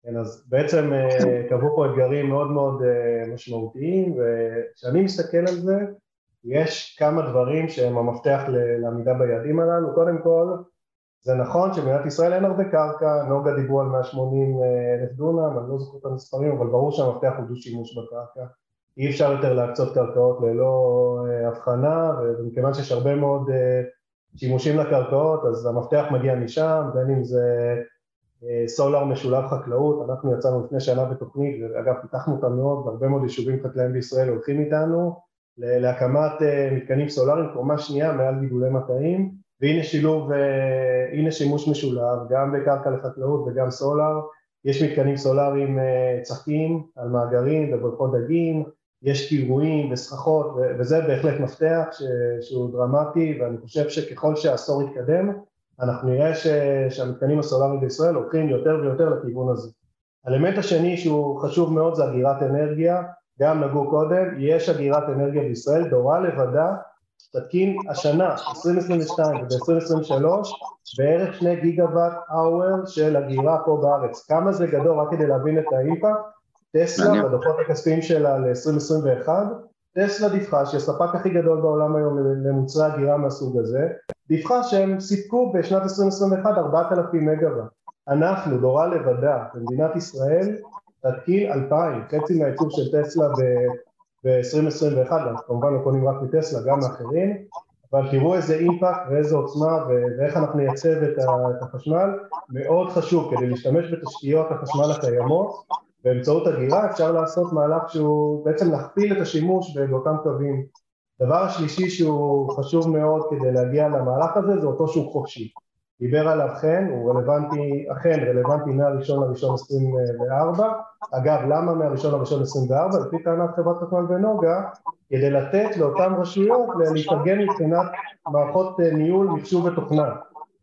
כן, אז בעצם אה, קבעו פה אתגרים מאוד מאוד אה, משמעותיים, וכשאני מסתכל על זה, יש כמה דברים שהם המפתח לעמידה ביעדים הללו. קודם כל, זה נכון שבמדינת ישראל אין הרבה קרקע, נוגה דיברו על 180 אה, אלף דונם, אני לא זוכר את המספרים, אבל ברור שהמפתח הוא דו-שימוש בקרקע. אי אפשר יותר להקצות קרקעות ללא הבחנה, ומכיוון שיש הרבה מאוד שימושים לקרקעות, אז המפתח מגיע משם, בין אם זה אה, סולר משולב חקלאות, אנחנו יצאנו לפני שנה בתוכנית, ואגב פיתחנו אותה מאוד, והרבה מאוד יישובים חקלאיים בישראל הולכים איתנו, להקמת אה, מתקנים סולאריים קומה שנייה מעל גידולי מטעים, והנה שילוב, אה, הנה שימוש משולב, גם בקרקע לחקלאות וגם סולר, יש מתקנים סולאריים צחקים על מאגרים ובריכות דגים, יש קירויים וסככות וזה בהחלט מפתח שהוא דרמטי ואני חושב שככל שהעשור יתקדם אנחנו נראה. שהמתקנים הסולאריים בישראל הולכים יותר ויותר לכיוון הזה. האלמנט השני שהוא חשוב מאוד זה אגירת אנרגיה, גם נגעו קודם, יש אגירת אנרגיה בישראל, דורה לבדה תתקין השנה, 2022 וב-2023 בערך שני גיגה וואט אאואר של אגירה פה בארץ. כמה זה גדול רק כדי להבין את האימפקט? טסלה בדוחות הכספיים שלה ל-2021, טסלה דיווחה שהיא הספק הכי גדול בעולם היום למוצרי הגירה מהסוג הזה, דיווחה שהם סיפקו בשנת 2021 4,000 מגוואט. אנחנו, דורה לבדה, במדינת ישראל, תתקין 2,000, חצי מהייצור של טסלה ב-2021, אנחנו כמובן לא קונים רק מטסלה, גם מאחרים, אבל תראו איזה אימפקט ואיזה עוצמה ואיך אנחנו נייצב את החשמל, מאוד חשוב כדי להשתמש בתשתיות החשמל הקיימות באמצעות הגירה אפשר לעשות מהלך שהוא בעצם להכפיל את השימוש באותם קווים. דבר השלישי שהוא חשוב מאוד כדי להגיע למהלך הזה זה אותו שוק חופשי. דיבר עליו חן, הוא רלוונטי, אכן רלוונטי מהראשון לראשון 24, אגב למה מהראשון לראשון 24? לפי טענת חברת חשמל ונוגה, כדי לתת לאותן רשויות להתארגן מבחינת מערכות אה, ניהול, מחשוב ותוכנה,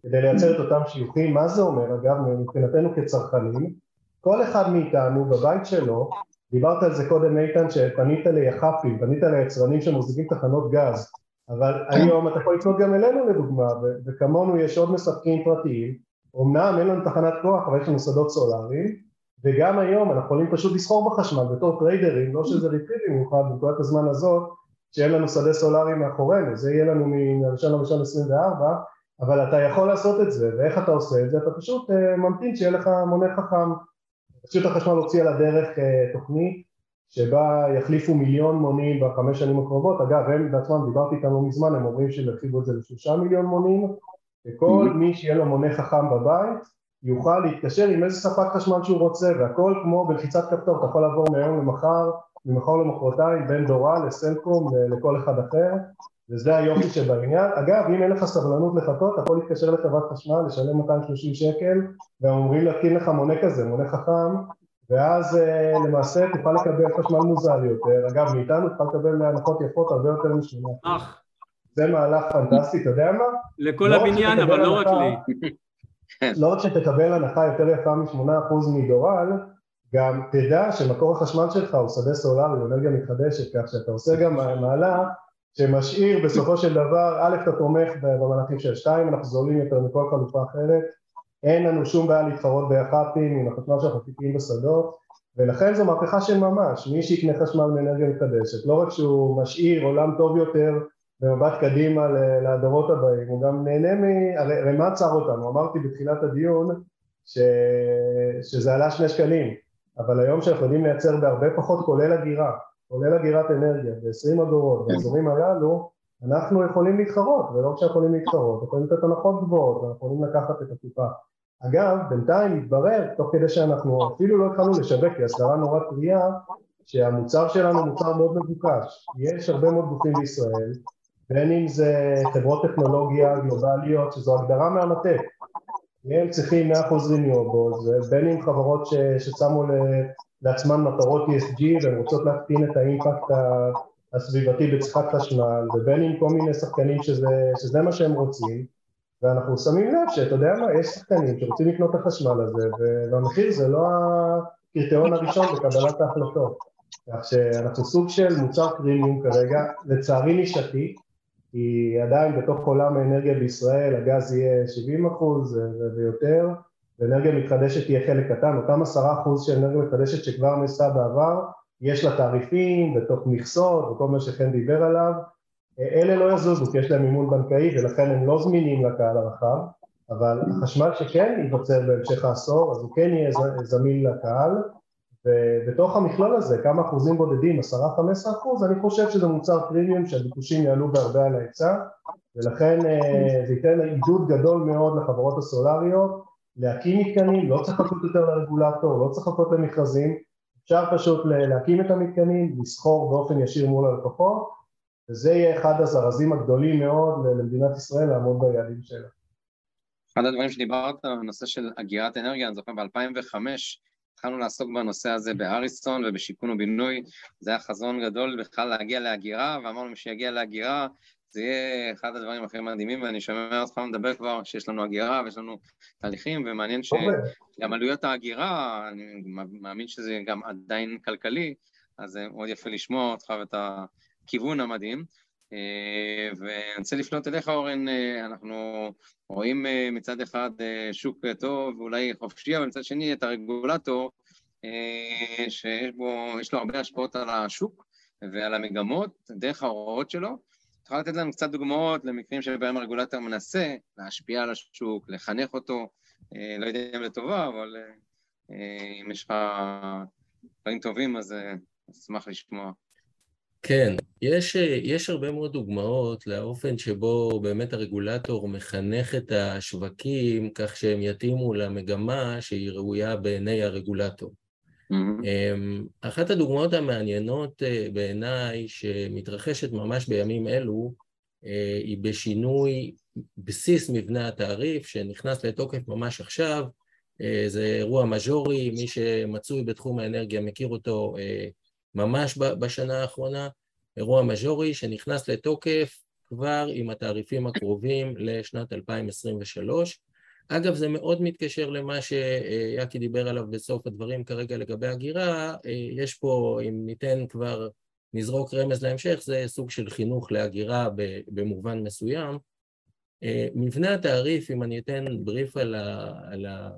כדי לייצר את אותם שיוכים, מה זה אומר אגב מבחינתנו כצרכנים? כל אחד מאיתנו בבית שלו, דיברת על זה קודם איתן שפנית ליח"פים, פנית ליצרנים שמוזגים תחנות גז, אבל היום אתה יכול לקנות גם אלינו לדוגמה, וכמונו יש עוד מספקים פרטיים, אמנם אין לנו תחנת כוח אבל יש לנו שדות סולאריים, וגם היום אנחנו יכולים פשוט לסחור בחשמל בתור טריידרים, לא שזה רווחי במיוחד בנקודת הזמן הזאת, שאין לנו שדה סולארי מאחורינו, זה יהיה לנו מראשון לראשון 24, אבל אתה יכול לעשות את זה, ואיך אתה עושה את זה? אתה פשוט uh, ממתין שיהיה לך מונה חכם. רשות החשמל הוציאה לדרך uh, תוכנית שבה יחליפו מיליון מונים בחמש שנים הקרובות, אגב הם בעצמם, דיברתי איתם לא מזמן, הם אומרים שהם ירחיבו את זה לשלושה מיליון מונים, וכל מי שיהיה לו מונה חכם בבית יוכל להתקשר עם איזה ספק חשמל שהוא רוצה, והכל כמו בלחיצת כפתור, אתה יכול לעבור מהיום למחר, ממחר למחרתיים, בין דורה לסלקום לכל אחד אחר, וזה היופי שבעניין. אגב, אם אין לך סבלנות לחכות, אתה יכול להתקשר לחברת חשמל, לשלם 230 שקל, והם אומרים להתקין לך מונה כזה, מונה חכם, ואז אה, למעשה תוכל לקבל חשמל מוזל יותר, אגב מאיתנו תוכל לקבל הנחות יפות הרבה יותר משנה. אך. זה מהלך פנטסטי, אתה יודע מה? לכל לא הבניין, אבל לא רק לי. לא רק שתקבל הנחה יותר יפה מ-8% מדורל, גם תדע שמקור החשמל שלך הוא שדה סולארי, אנרגיה מתחדשת, כך שאתה עושה גם מהלך שמשאיר בסופו של דבר, א', אתה תומך במהלכים של שתיים, אנחנו זולים יותר מכל חלופה אחרת, אין לנו שום בעיה להתחרות ביח"פים עם החשמל שאנחנו תקעים בשדות ולכן זו מהפכה של ממש, מי שיקנה חשמל מאנרגיה מתחדשת, לא רק שהוא משאיר עולם טוב יותר במבט קדימה לדורות הבאים, הוא גם נהנה מ... הרי מה עצר אותנו? אמרתי בתחילת הדיון ש... שזה עלה שני שקלים, אבל היום שאנחנו יודעים לייצר בהרבה פחות כולל הגירה, כולל הגירת אנרגיה, ב-20 אגורות, באזורים הללו אנחנו יכולים להתחרות, ולא רק שאנחנו יכולים להתחרות, יכולים לתת הנחות גבוהות, ואנחנו יכולים לקחת את הקופה. אגב, בינתיים מתברר, תוך כדי שאנחנו אפילו לא התחלנו לשווק, כי הסדרה נורא טריה, שהמוצר שלנו מוצר מאוד מבוקש. יש הרבה מאוד גופים בישראל, בין אם זה חברות טכנולוגיה גלובליות, שזו הגדרה מהמטה, הם צריכים 100% renewables, ובין אם חברות ש, ששמו לעצמן מטרות ESG והן רוצות להקטין את ה impact הסביבתי בצריכת חשמל, ובין אם כל מיני שחקנים שזה, שזה מה שהם רוצים, ואנחנו שמים לב שאתה יודע מה, יש שחקנים שרוצים לקנות את החשמל הזה, והמחיר זה לא הקריטריון הראשון בקבלת ההחלטות. כך שאנחנו סוג של מוצר פרימיום כרגע, לצערי נישתי, כי עדיין בתוך עולם האנרגיה בישראל הגז יהיה 70 אחוז ויותר, ואנרגיה מתחדשת תהיה חלק קטן, אותם עשרה אחוז של אנרגיה מתחדשת שכבר נעשה בעבר, יש לה תעריפים בתוך מכסות וכל מה שחן דיבר עליו, אלה לא יזוזו כי יש להם מימון בנקאי ולכן הם לא זמינים לקהל הרחב, אבל החשמל שכן ייווצר בהמשך העשור אז הוא כן יהיה זמין לקהל. ובתוך המכלול הזה כמה אחוזים בודדים, עשרה חמש עשרה אחוז, אני חושב שזה מוצר פרימיום שהביקושים יעלו בהרבה על ההיצע ולכן אה, זה ייתן עידוד גדול מאוד לחברות הסולריות להקים מתקנים, לא צריך לחכות יותר לרגולטור, לא צריך לחכות למכרזים אפשר פשוט להקים את המתקנים, לסחור באופן ישיר מול הלקוחות, וזה יהיה אחד הזרזים הגדולים מאוד למדינת ישראל לעמוד ביעדים שלה. אחד הדברים שדיברת על הנושא של אגירת אנרגיה, אני זוכר ב-2005 התחלנו לעסוק בנושא הזה בהריסון ובשיכון ובינוי, זה היה חזון גדול בכלל להגיע לאגירה, ואמרנו שיגיע לאגירה זה יהיה אחד הדברים הכי מדהימים, ואני שומע אותך מדבר כבר שיש לנו הגירה ויש לנו תהליכים, ומעניין שגם עלויות ההגירה, אני מאמין שזה גם עדיין כלכלי, אז זה מאוד יפה לשמוע אותך ואת הכיוון המדהים. אה, ואני רוצה לפנות אליך, אורן, אה, אנחנו רואים אה, מצד אחד שוק טוב ואולי חופשי, אבל מצד שני את הרגולטור, שיש בו, לו הרבה השפעות על השוק ועל המגמות, דרך ההוראות שלו, תוכל לתת לנו קצת דוגמאות למקרים שבהם הרגולטור מנסה להשפיע על השוק, לחנך אותו, אה, לא יודע אם לטובה, אבל אה, אם יש לך דברים טובים, אז אה, אשמח לשמוע. כן, יש, יש הרבה מאוד דוגמאות לאופן שבו באמת הרגולטור מחנך את השווקים כך שהם יתאימו למגמה שהיא ראויה בעיני הרגולטור. Mm-hmm. אחת הדוגמאות המעניינות אה, בעיניי שמתרחשת ממש בימים אלו אה, היא בשינוי בסיס מבנה התעריף שנכנס לתוקף ממש עכשיו, אה, זה אירוע מז'ורי, מי שמצוי בתחום האנרגיה מכיר אותו ממש בשנה האחרונה, אירוע מז'ורי שנכנס לתוקף כבר עם התעריפים הקרובים לשנת 2023 אגב, זה מאוד מתקשר למה שיאקי דיבר עליו בסוף הדברים כרגע לגבי הגירה, יש פה, אם ניתן כבר, נזרוק רמז להמשך, זה סוג של חינוך להגירה במובן מסוים. מבנה התעריף, אם אני אתן בריף על, ה, על ה,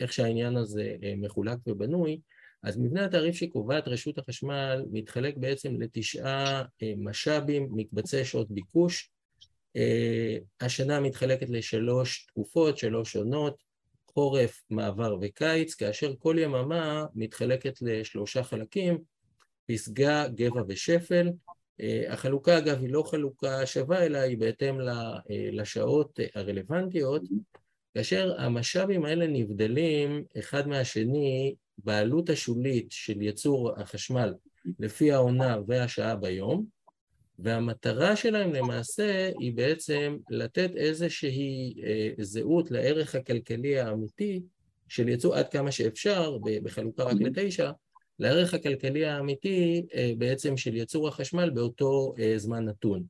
איך שהעניין הזה מחולק ובנוי, אז מבנה התעריף שקובעת רשות החשמל מתחלק בעצם לתשעה אה, משאבים, מקבצי שעות ביקוש. אה, השנה מתחלקת לשלוש תקופות, שלוש עונות, חורף, מעבר וקיץ, כאשר כל יממה מתחלקת לשלושה חלקים, פסגה, גבע ושפל. אה, החלוקה אגב היא לא חלוקה שווה, אלא היא בהתאם לשעות הרלוונטיות, כאשר המשאבים האלה נבדלים אחד מהשני בעלות השולית של ייצור החשמל לפי העונה והשעה ביום, והמטרה שלהם למעשה היא בעצם לתת איזושהי אה, זהות לערך הכלכלי האמיתי של ייצור עד כמה שאפשר, בחלוקה רק לתשע, לערך הכלכלי האמיתי אה, בעצם של ייצור החשמל באותו אה, זמן נתון.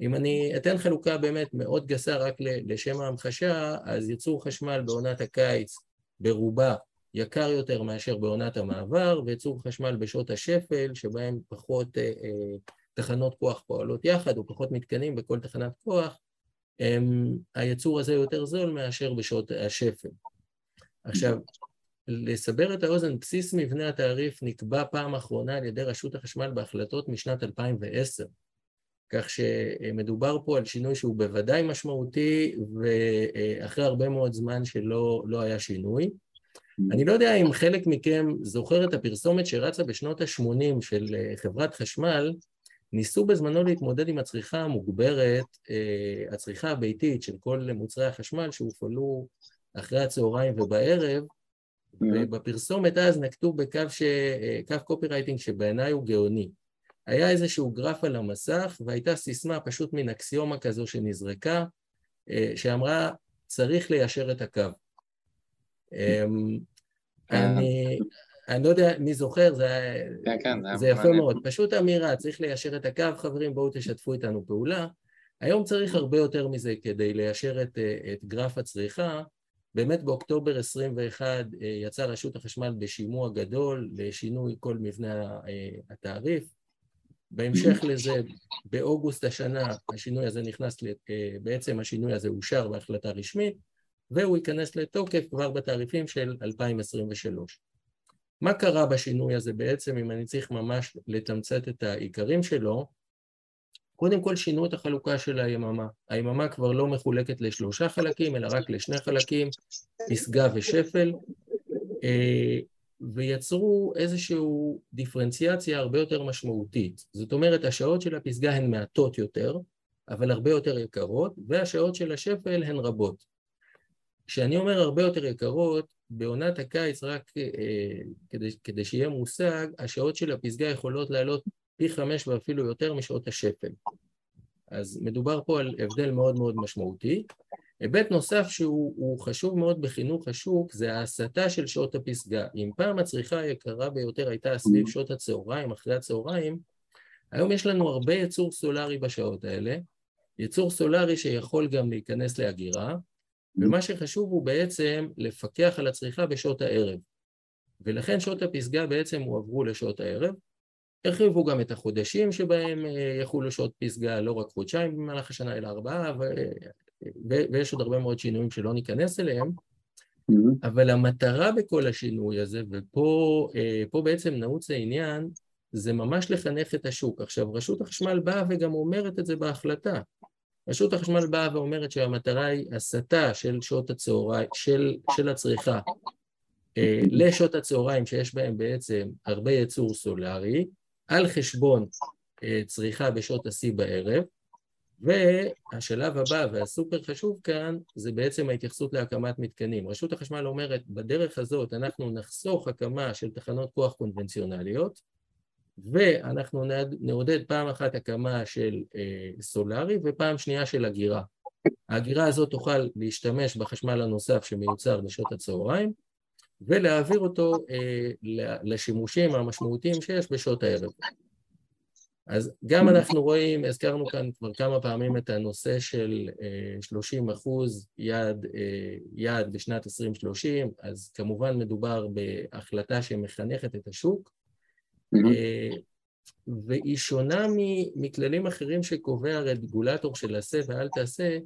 אם אני אתן חלוקה באמת מאוד גסה רק לשם ההמחשה, אז ייצור חשמל בעונת הקיץ ברובה יקר יותר מאשר בעונת המעבר, וייצור חשמל בשעות השפל, שבהם פחות אה, אה, תחנות כוח פועלות יחד, או פחות מתקנים בכל תחנת כוח, הם, הייצור הזה יותר זול מאשר בשעות השפל. עכשיו, לסבר את האוזן, בסיס מבנה התעריף נקבע פעם אחרונה על ידי רשות החשמל בהחלטות משנת 2010. כך שמדובר פה על שינוי שהוא בוודאי משמעותי ואחרי הרבה מאוד זמן שלא לא היה שינוי. אני לא יודע אם חלק מכם זוכר את הפרסומת שרצה בשנות ה-80 של חברת חשמל, ניסו בזמנו להתמודד עם הצריכה המוגברת, אה, הצריכה הביתית של כל מוצרי החשמל שהופעלו אחרי הצהריים ובערב, ובפרסומת אז נקטו בקו ש... אה, קו קופירייטינג שבעיניי הוא גאוני. היה איזשהו גרף על המסך והייתה סיסמה פשוט מן אקסיומה כזו שנזרקה, שאמרה צריך ליישר את הקו. אמ, אני, אני לא יודע מי זוכר, זה, כן, כן, זה יפה מאוד. פשוט אמירה, צריך ליישר את הקו, חברים, בואו תשתפו איתנו פעולה. היום צריך הרבה יותר מזה כדי ליישר את, את גרף הצריכה. באמת באוקטובר 21 אה, יצאה רשות החשמל בשימוע גדול לשינוי כל מבנה אה, התעריף. בהמשך לזה, באוגוסט השנה השינוי הזה נכנס, אה, בעצם השינוי הזה אושר בהחלטה רשמית, והוא ייכנס לתוקף כבר בתעריפים של 2023. מה קרה בשינוי הזה בעצם, אם אני צריך ממש לתמצת את העיקרים שלו? קודם כל שינו את החלוקה של היממה. היממה כבר לא מחולקת לשלושה חלקים, אלא רק לשני חלקים, פסגה ושפל, אה, ויצרו איזושהי דיפרנציאציה הרבה יותר משמעותית. זאת אומרת, השעות של הפסגה הן מעטות יותר, אבל הרבה יותר יקרות, והשעות של השפל הן רבות. כשאני אומר הרבה יותר יקרות, בעונת הקיץ, רק אה, כדי, כדי שיהיה מושג, השעות של הפסגה יכולות לעלות פי חמש ואפילו יותר משעות השפל. אז מדובר פה על הבדל מאוד מאוד משמעותי. היבט נוסף שהוא חשוב מאוד בחינוך השוק זה ההסתה של שעות הפסגה. אם פעם הצריכה היקרה ביותר הייתה סביב שעות הצהריים, אחרי הצהריים, היום יש לנו הרבה ייצור סולארי בשעות האלה, ייצור סולארי שיכול גם להיכנס לאגירה, ומה שחשוב הוא בעצם לפקח על הצריכה בשעות הערב. ולכן שעות הפסגה בעצם הועברו לשעות הערב. הרחיבו גם את החודשים שבהם אה, יחולו שעות פסגה, לא רק חודשיים במהלך השנה, אלא ארבעה, ו... ו... ויש עוד הרבה מאוד שינויים שלא ניכנס אליהם. אבל המטרה בכל השינוי הזה, ופה אה, בעצם נעוץ העניין, זה ממש לחנך את השוק. עכשיו, רשות החשמל באה וגם אומרת את זה בהחלטה. רשות החשמל באה ואומרת שהמטרה היא הסטה של שעות הצהריים, של, של הצריכה אה, לשעות הצהריים שיש בהן בעצם הרבה ייצור סולארי, על חשבון אה, צריכה בשעות השיא בערב, והשלב הבא והסופר חשוב כאן זה בעצם ההתייחסות להקמת מתקנים. רשות החשמל אומרת בדרך הזאת אנחנו נחסוך הקמה של תחנות כוח קונבנציונליות ואנחנו נעודד פעם אחת הקמה של אה, סולארי ופעם שנייה של אגירה. האגירה הזאת תוכל להשתמש בחשמל הנוסף שמיוצר בשעות הצהריים ולהעביר אותו אה, לשימושים המשמעותיים שיש בשעות הערב. אז גם אנחנו רואים, הזכרנו כאן כבר כמה פעמים את הנושא של 30 אחוז יעד, יעד בשנת 2030, אז כמובן מדובר בהחלטה שמחנכת את השוק, אה, והיא שונה מכללים אחרים שקובע הרגולטור של עשה ואל תעשה,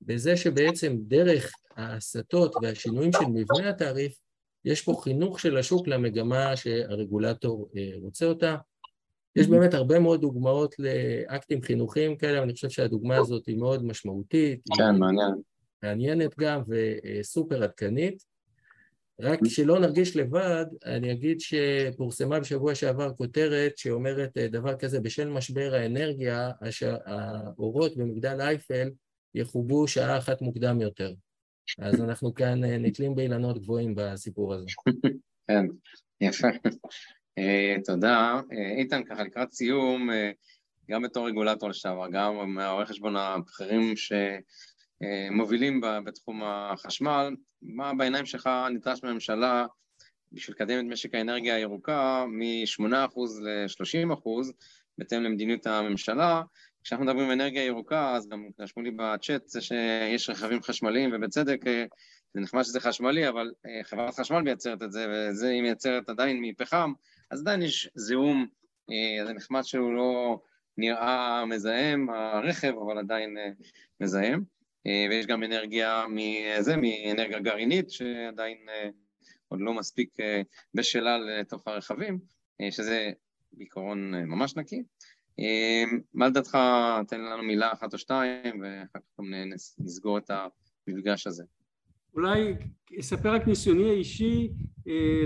בזה שבעצם דרך ההסטות והשינויים של מבנה התעריף, יש פה חינוך של השוק למגמה שהרגולטור רוצה אותה. יש באמת הרבה מאוד דוגמאות לאקטים חינוכיים כאלה, ואני חושב שהדוגמה הזאת היא מאוד משמעותית. כן, מעניין. מעניינת גם וסופר עדכנית. רק שלא נרגיש לבד, אני אגיד שפורסמה בשבוע שעבר כותרת שאומרת דבר כזה, בשל משבר האנרגיה, האורות במגדל אייפל יכובו שעה אחת מוקדם יותר. אז אנחנו כאן נתלים באילנות גבוהים בסיפור הזה. כן, יפה. אה, תודה. אה, איתן, ככה לקראת סיום, אה, גם בתור רגולטור לשעבר, גם מהרואי חשבון הבכירים שמובילים בתחום החשמל, מה בעיניים שלך נדרש מהממשלה בשביל לקדם את משק האנרגיה הירוקה מ-8% ל-30% בהתאם למדיניות הממשלה. כשאנחנו מדברים על אנרגיה ירוקה, אז גם רשמו לי בצ'אט שיש רכבים חשמליים, ובצדק זה נחמד שזה חשמלי, אבל חברת חשמל מייצרת את זה, וזה היא מייצרת עדיין מפחם, אז עדיין יש זיהום, אה, זה נחמד שהוא לא נראה מזהם, הרכב, אבל עדיין אה, מזהם. אה, ויש גם אנרגיה מזה, מאנרגיה גרעינית, שעדיין עוד לא מספיק בשלה לתוך הרכבים, שזה בעיקרון ממש נקי. מה לדעתך, תן לנו מילה אחת או שתיים, ואחר כך נסגור את המפגש הזה. אולי אספר רק ניסיוני האישי אה,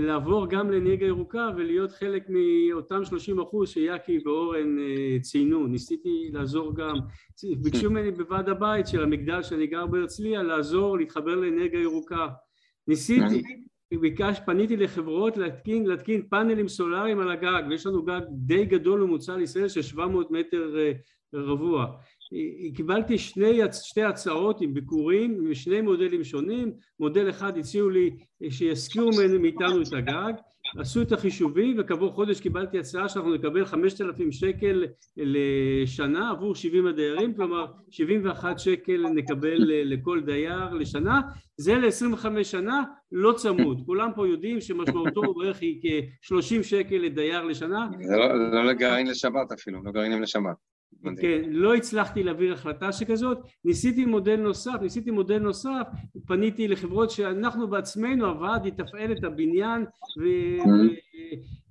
לעבור גם לאנרגיה ירוקה ולהיות חלק מאותם 30 אחוז שיאקי ואורן אה, ציינו, ניסיתי לעזור גם, ביקשו ממני בוועד הבית של המגדל שאני גר בהרצליה לעזור להתחבר לאנרגיה ירוקה, ניסיתי, ביקש, פניתי לחברות להתקין, להתקין פאנלים סולאריים על הגג ויש לנו גג די גדול ממוצע לישראל של 700 מטר אה, רבוע קיבלתי שני, שתי הצעות עם ביקורים משני מודלים שונים, מודל אחד הציעו לי שישכירו מאיתנו את הגג, עשו את החישובים וכעבור חודש קיבלתי הצעה שאנחנו נקבל חמשת אלפים שקל לשנה עבור שבעים הדיירים, כלומר שבעים ואחת שקל נקבל לכל דייר לשנה, זה לעשרים וחמש שנה לא צמוד, כולם פה יודעים שמשמעותו בערך היא כשלושים שקל לדייר לשנה. זה לא, לא לגרעין לשבת אפילו, לא גרעינים לשבת. כן, לא הצלחתי להעביר החלטה שכזאת, ניסיתי מודל נוסף, ניסיתי מודל נוסף, פניתי לחברות שאנחנו בעצמנו, הוועד יתפעל את הבניין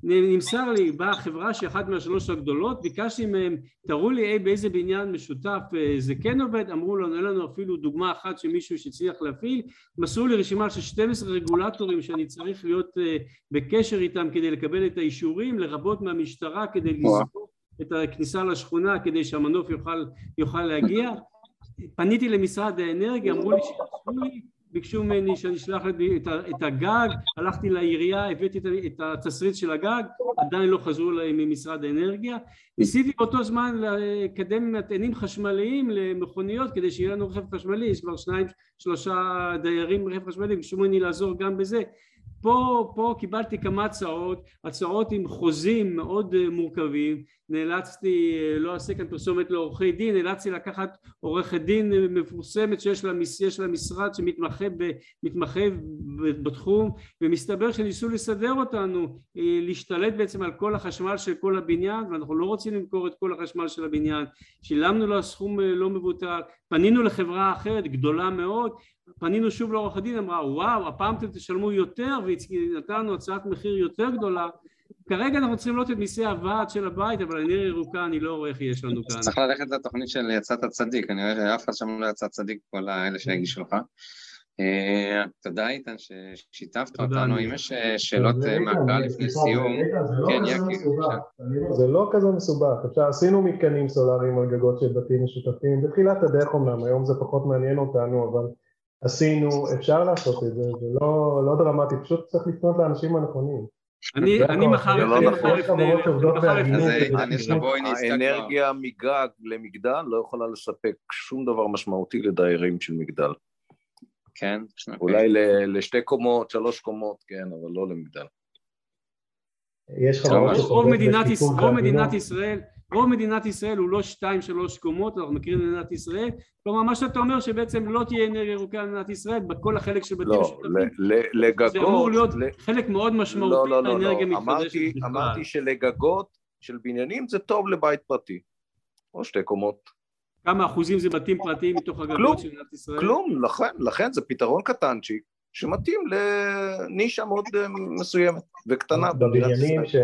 ונמסר לי, באה חברה שהיא אחת מהשלוש הגדולות, ביקשתי מהם, תראו לי אי, באיזה בניין משותף אה, זה כן עובד, אמרו לנו, אין לנו אפילו דוגמה אחת של מישהו שהצליח להפעיל, מסרו לי רשימה של 12 רגולטורים שאני צריך להיות אה, בקשר איתם כדי לקבל את האישורים, לרבות מהמשטרה כדי לזכור את הכניסה לשכונה כדי שהמנוף יוכל, יוכל להגיע. פניתי למשרד האנרגיה, אמרו לי שיעשו לי, ביקשו ממני שאני אשלח את, הגג, הלכתי לעירייה, הבאתי את התסריט של הגג, עדיין לא חזרו אליי ממשרד האנרגיה. ניסיתי באותו זמן לקדם מטענים חשמליים למכוניות כדי שיהיה לנו רכב חשמלי, יש כבר שניים שלושה דיירים רכב חשמלי, ביקשו ממני לעזור גם בזה. פה, פה קיבלתי כמה הצעות, הצעות עם חוזים מאוד מורכבים, נאלצתי, אה, לא אעשה כאן פרסומת לעורכי דין, נאלצתי לקחת עורכת דין אה, מפורסמת שיש לה, לה משרד שמתמחה ב, בתחום ומסתבר שניסו לסדר אותנו, להשתלט בעצם על כל החשמל של כל הבניין ואנחנו לא רוצים למכור את כל החשמל של הבניין, שילמנו לו סכום לא מבוטל, פנינו לחברה אחרת גדולה מאוד. פנינו שוב לעורך הדין, אמרה וואו הפעם אתם תשלמו יותר ונתנו הצעת מחיר יותר גדולה כרגע אנחנו צריכים לראות את מיסי הוועד של הבית אבל אנרגיה ירוקה אני לא רואה איך יש לנו כאן. צריך ללכת לתוכנית של יצאת צדיק, אני רואה שאף אחד שם לא יצא צדיק כל האלה שהגישו לך. אה, תודה איתן ששיתפת אותנו, אם יש אה, שאלות אה, מהקהל לפני סיום, כן יקי. זה לא כזה מסובך, עשינו מתקנים סולאריים על גגות של בתים משותפים, בתחילת הדרך אומנם, היום זה פחות מעניין אותנו, אבל עשינו, אפשר לעשות את זה, זה לא, לא דרמטי, פשוט צריך לפנות לאנשים הנכונים. אני, אני מחר לא נכון. האנרגיה מגג למגדל לא יכולה לספק שום דבר משמעותי לדיירים של מגדל. כן. אולי לשתי קומות, שלוש קומות, כן, אבל לא למגדל. יש חברות רוב מדינת ישראל רוב מדינת ישראל הוא לא שתיים שלוש קומות, אנחנו מכירים את מדינת ישראל, כלומר מה שאתה אומר שבעצם לא תהיה אנרגיה ירוקה במדינת ישראל בכל החלק של בתים לא, לגגות, זה אמור להיות חלק מאוד משמעותי לא, לא, לא, לא, אמרתי, אמרתי שלגגות של בניינים זה טוב לבית פרטי, או שתי קומות. כמה אחוזים זה בתים פרטיים מתוך הגגות של מדינת ישראל? כלום, לכן, לכן זה פתרון קטנצ'יק שמתאים לנישה מאוד אה, מסוימת וקטנה במדינת ישראל. ש...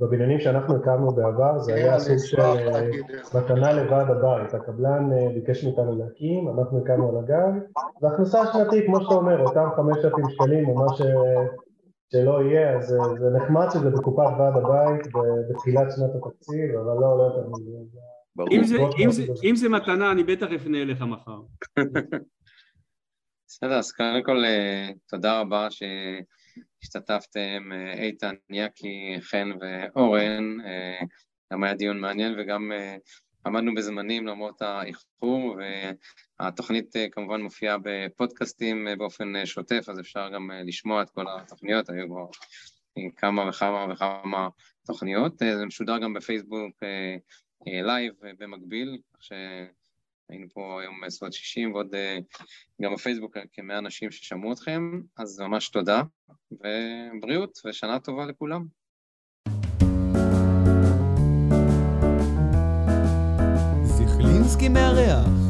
בבניינים שאנחנו הקמנו בעבר זה היה סוג של אה, מתנה לוועד הבית, הקבלן אה, ביקש מאיתנו להקים, אנחנו הקמנו על הגג, והכנסה שנתית, כמו שאתה אומר, אותם 5,000 שקלים או מה ש... שלא יהיה, אז זה נחמד שזה בקופת ועד הבית בתחילת שנת התקציב, אבל לא, לא יותר מזה. אם זה מתנה, אני בטח אפנה אליך מחר. בסדר, אז קודם כל אה, תודה רבה שהשתתפתם, אה, איתן, יאקי, חן ואורן, אה, גם היה דיון מעניין וגם עמדנו בזמנים למרות האיחור, והתוכנית כמובן מופיעה בפודקאסטים באופן שוטף, אז אפשר גם לשמוע את כל התוכניות, היו כבר כמה וכמה וכמה תוכניות. זה משודר גם בפייסבוק live במקביל, כך ש... היינו פה היום בסביבות 60 ועוד אה, גם בפייסבוק כמאה אנשים ששמעו אתכם, אז ממש תודה, ובריאות ושנה טובה לכולם. זיכלינסקי מארח